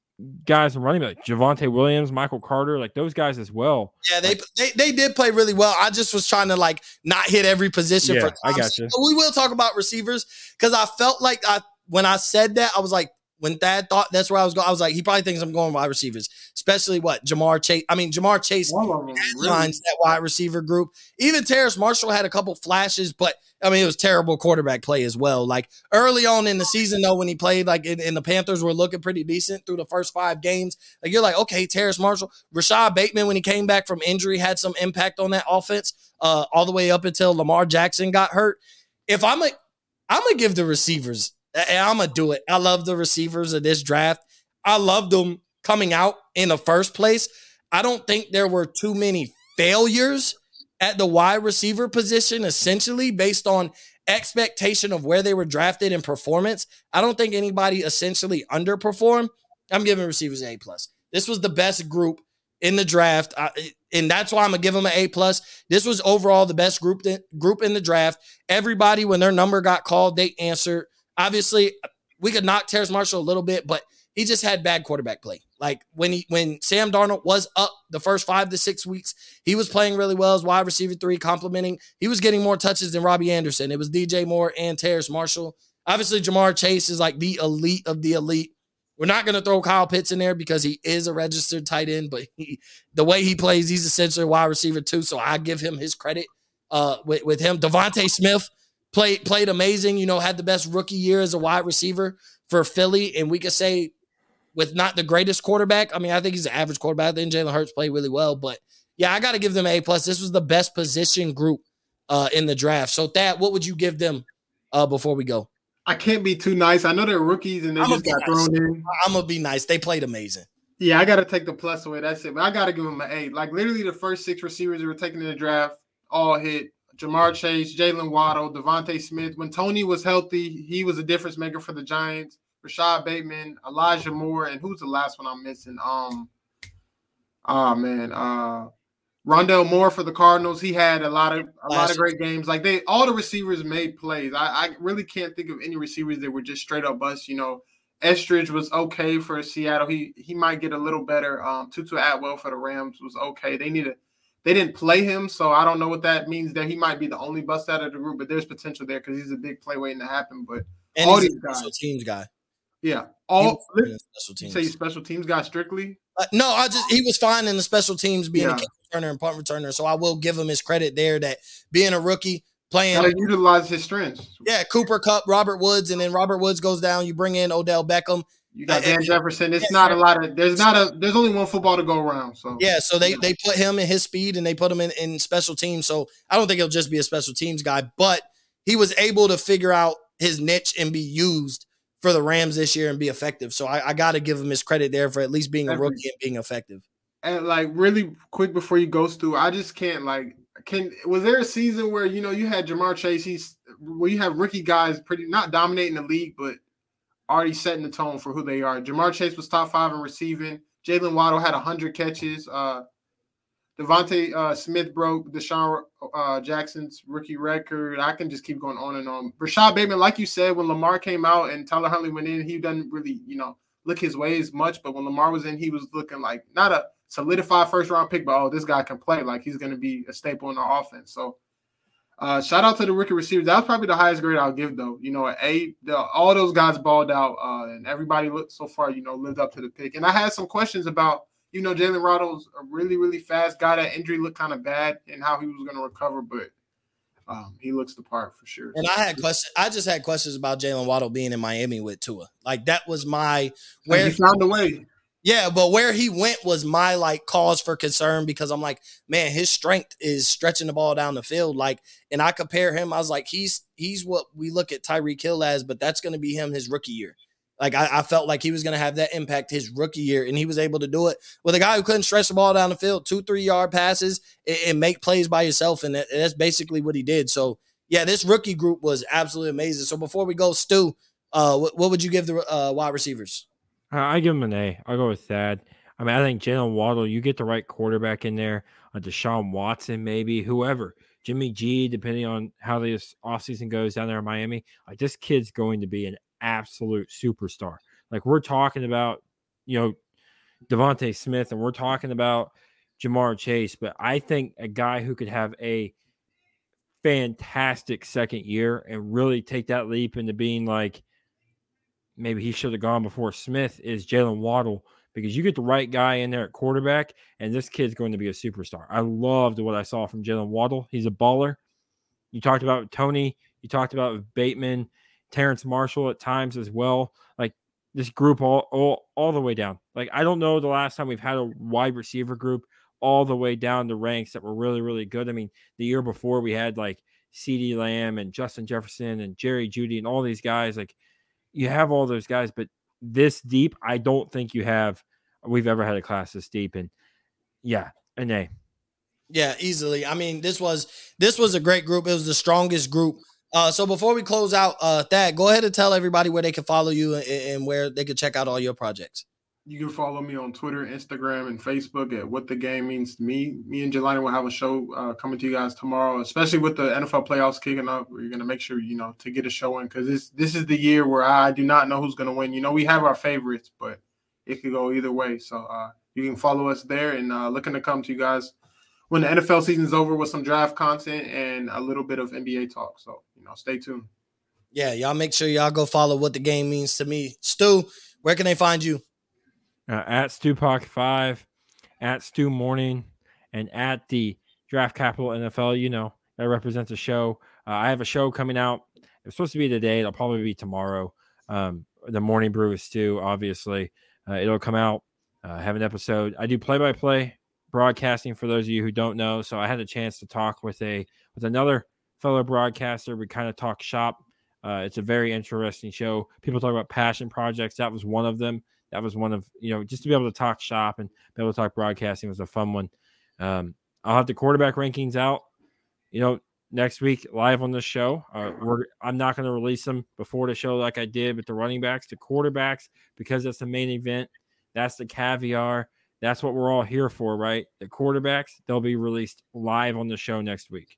Speaker 2: guys in running back. Javonte Williams, Michael Carter, like those guys as well.
Speaker 1: Yeah, they, they they did play really well. I just was trying to like not hit every position.
Speaker 2: Yeah, for I got you.
Speaker 1: we will talk about receivers because I felt like I when I said that I was like when Thad thought that's where I was going, I was like, he probably thinks I'm going wide receivers, especially what Ja'Marr Chase. I mean, Ja'Marr Chase headlines that wide receiver group. Even Terrace Marshall had a couple flashes, but I mean, it was terrible quarterback play as well. Like early on in the season, though, when he played, like, and the Panthers were looking pretty decent through the first five games. Like, you're like, okay, Terrace Marshall, Rashod Bateman, when he came back from injury, had some impact on that offense, uh, all the way up until Lamar Jackson got hurt. If I'm a, I'm gonna give the receivers I'm gonna do it. I love the receivers of this draft. I love them coming out in the first place. I don't think there were too many failures at the wide receiver position, essentially based on expectation of where they were drafted and performance. I don't think anybody essentially underperformed. I'm giving receivers an A plus. This was the best group in the draft, I, and that's why I'm gonna give them an A plus. This was overall the best group group in the draft. Everybody, when their number got called, they answered. Obviously, we could knock Terrace Marshall a little bit, but he just had bad quarterback play. Like when he when Sam Darnold was up the first five to six weeks, he was playing really well as wide receiver three, complimenting. He was getting more touches than Robbie Anderson. It was DJ Moore and Terrace Marshall. Obviously, Ja'Marr Chase is like the elite of the elite. We're not going to throw Kyle Pitts in there because he is a registered tight end, but he, the way he plays, he's essentially a wide receiver too. So I give him his credit uh, with, with him. DeVonta Smith played played amazing. You know, had the best rookie year as a wide receiver for Philly, and we could say with not the greatest quarterback. I mean, I think he's an average quarterback. Then Jalen Hurts played really well, but yeah, I got to give them an A plus. This was the best position group uh, in the draft. So Thad, what would you give them uh, before we go?
Speaker 3: I can't be too nice. I know they're rookies and they I'm just got nice. thrown in.
Speaker 1: I'm gonna be nice. They played amazing.
Speaker 3: Yeah, I got to take the plus away. That's it. But I got to give them an A. Like literally, the first six receivers that were taken in the draft all hit. Ja'Marr Chase, Jaylen Waddle, DeVonta Smith. When Toney was healthy, he was a difference maker for the Giants. Rashod Bateman, Elijah Moore, and who's the last one I'm missing? Um, oh man, uh, Rondale Moore for the Cardinals. He had a lot of a lot of great games. Like they, all the receivers made plays. I, I really can't think of any receivers that were just straight up bust. You know, Eskridge was okay for Seattle. He he might get a little better. Um, Tutu Atwell for the Rams was okay. They need a they didn't play him, so I don't know what that means. That he might be the only bust out of the group, but there's potential there because he's a big play waiting to happen. But
Speaker 1: and all these guys, teams guy.
Speaker 3: Yeah, all special teams. Say special teams guy strictly.
Speaker 1: Uh, no, I just he was fine in the special teams being yeah. a kick returner and punt returner, so I will give him his credit there that being a rookie playing
Speaker 3: Gotta utilize his strengths.
Speaker 1: Yeah, Cooper Kupp, Robert Woods, and then Robert Woods goes down. You bring in Odell Beckham.
Speaker 3: You got Van Jefferson. It's not a lot of. There's not a. There's only one football to go around. So
Speaker 1: yeah. So they they put him in his speed and they put him in in special teams. So I don't think he'll just be a special teams guy, but he was able to figure out his niche and be used for the Rams this year and be effective. So I, I got to give him his credit there for at least being a rookie and being effective.
Speaker 3: And like really quick before you go, Stu, I just can't like can was there a season where you know you had Ja'Marr Chase? He's where you have rookie guys pretty not dominating the league, but already setting the tone for who they are. Ja'Marr Chase was top five in receiving. Jaylen Waddle had hundred catches. Uh, DeVonta uh, Smith broke DeSean uh, Jackson's rookie record. I can just keep going on and on. Rashod Bateman, like you said, when Lamar came out and Tyler Huntley went in, he doesn't really, you know, look his way as much. But when Lamar was in, he was looking like not a solidified first round pick, but oh, this guy can play. Like he's going to be a staple in our offense. So uh, shout out to the rookie receivers. That was probably the highest grade I'll give, though. You know, a the, all those guys balled out, uh, and everybody looked so far, you know, lived up to the pick. And I had some questions about you know, Jaylen Waddle's a really, really fast guy. That injury looked kind of bad and how he was going to recover, but um, he looks the part for sure.
Speaker 1: And I had questions. I just had questions about Jaylen Waddle being in Miami with Tua. Like that was my
Speaker 3: where he found a way.
Speaker 1: Yeah, but where he went was my like cause for concern because I'm like, man, his strength is stretching the ball down the field. Like, and I compare him. I was like, he's he's what we look at Tyreek Hill as, but that's going to be him his rookie year. Like I, I felt like he was going to have that impact his rookie year, and he was able to do it with a guy who couldn't stretch the ball down the field, two three yard passes, and, and make plays by yourself, and that, that's basically what he did. So yeah, this rookie group was absolutely amazing. So before we go, Stu, uh, what, what would you give the uh, wide receivers?
Speaker 2: I give him an A. I'll go with Thad. I mean, I think Jaylen Waddle, you get the right quarterback in there, uh, Deshaun Watson, maybe whoever, Jimmy G, depending on how this offseason goes down there in Miami. Like this kid's going to be an absolute superstar. Like we're talking about, you know, DeVonta Smith and we're talking about Ja'Marr Chase, but I think a guy who could have a fantastic second year and really take that leap into being like maybe he should have gone before Smith is Jaylen Waddle because you get the right guy in there at quarterback, and this kid's going to be a superstar. I loved what I saw from Jaylen Waddle. He's a baller. You talked about Toney. You talked about Bateman. Terrace Marshall at times as well. Like this group all, all all the way down. Like I don't know the last time we've had a wide receiver group all the way down the ranks that were really really good. I mean, the year before we had like CeeDee Lamb and Justin Jefferson and Jerry Jeudy and all these guys. Like you have all those guys, but this deep, I don't think you have. We've ever had a class this deep, and yeah, an A.
Speaker 1: Yeah, easily. I mean, this was this was a great group. It was the strongest group uh, so before we close out, uh, Thad, go ahead and tell everybody where they can follow you and, and, where they can check out all your projects.
Speaker 3: You can follow me on Twitter, Instagram, and Facebook at What the Game Means to Me. Me and Jelani will have a show uh, coming to you guys tomorrow, especially with the NFL playoffs kicking up. We're gonna make sure you know to get a show in because this this is the year where I do not know who's gonna win. You know, we have our favorites, but it could go either way. So uh, you can follow us there and uh, looking to come to you guys when the NFL season's over with some draft content and a little bit of NBA talk. So, you know, stay tuned.
Speaker 1: Yeah, y'all make sure y'all go follow what the game means to me. Stu, where can they find you?
Speaker 2: Uh, at Stupock5, at Stu Morning, and at the Draft Capital NFL. You know, that represents a show. Uh, I have a show coming out. It's supposed to be today. It'll probably be tomorrow. Um, the Morning Brew with Stu, obviously. Uh, it'll come out. Uh, have an episode. I do play by play broadcasting for those of you who don't know. So I had a chance to talk with a with another fellow broadcaster. We kind of talk shop. Uh, it's a very interesting show. People talk about passion projects. That was one of them. That was one of you know just to be able to talk shop and be able to talk broadcasting was a fun one. Um, I'll have the quarterback rankings out. You know, next week live on the show. Uh, we're I'm not going to release them before the show like I did with the running backs, the quarterbacks, because that's the main event. That's the caviar. That's what we're all here for, right? The quarterbacks, they'll be released live on the show next week.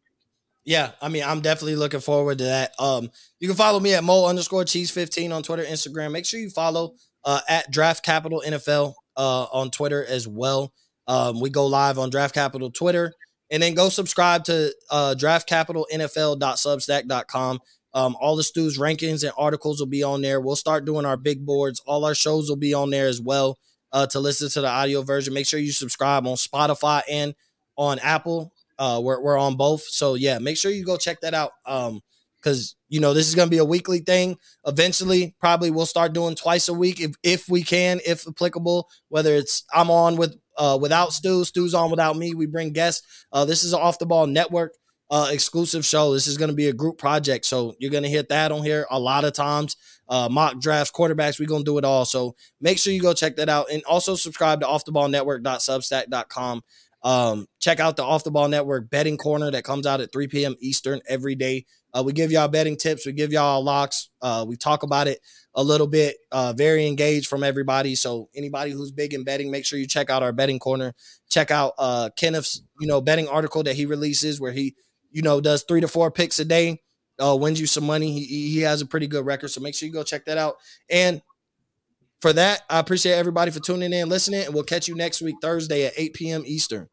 Speaker 1: Yeah, I mean, I'm definitely looking forward to that. Um, you can follow me at Mo underscore cheese 15 on Twitter, Instagram. Make sure you follow uh, at Draft Capital NFL uh, on Twitter as well. Um, we go live on Draft Capital Twitter. And then go subscribe to uh, draftcapitalnfl.substack.com. Um, all the Stu's rankings and articles will be on there. We'll start doing our big boards. All our shows will be on there as well uh, to listen to the audio version. Make sure you subscribe on Spotify and on Apple. Uh, we're, we're on both. So, yeah, make sure you go check that out. Um, because you know this is going to be a weekly thing. Eventually probably we'll start doing twice a week if if we can if applicable whether it's i'm on with uh without stu stu's on without me we bring guests. Uh this is an off the ball network uh exclusive show. This is going to be a group project so you're going to hit that on here a lot of times. Uh mock drafts quarterbacks we're going to do it all so make sure you go check that out. And also subscribe to off the ball network.substack.com um check out the off the ball network betting corner that comes out at 3 p.m eastern every day uh, we give y'all betting tips. We give y'all locks. Uh, we talk about it a little bit. Uh, very engaged from everybody. So anybody who's big in betting, make sure you check out our betting corner. Check out uh, Kenneth's you know betting article that he releases where he you know does three to four picks a day. Uh, wins you some money. He he has a pretty good record. So make sure you go check that out. And for that, I appreciate everybody for tuning in, listening, and we'll catch you next week Thursday at 8 p.m. Eastern.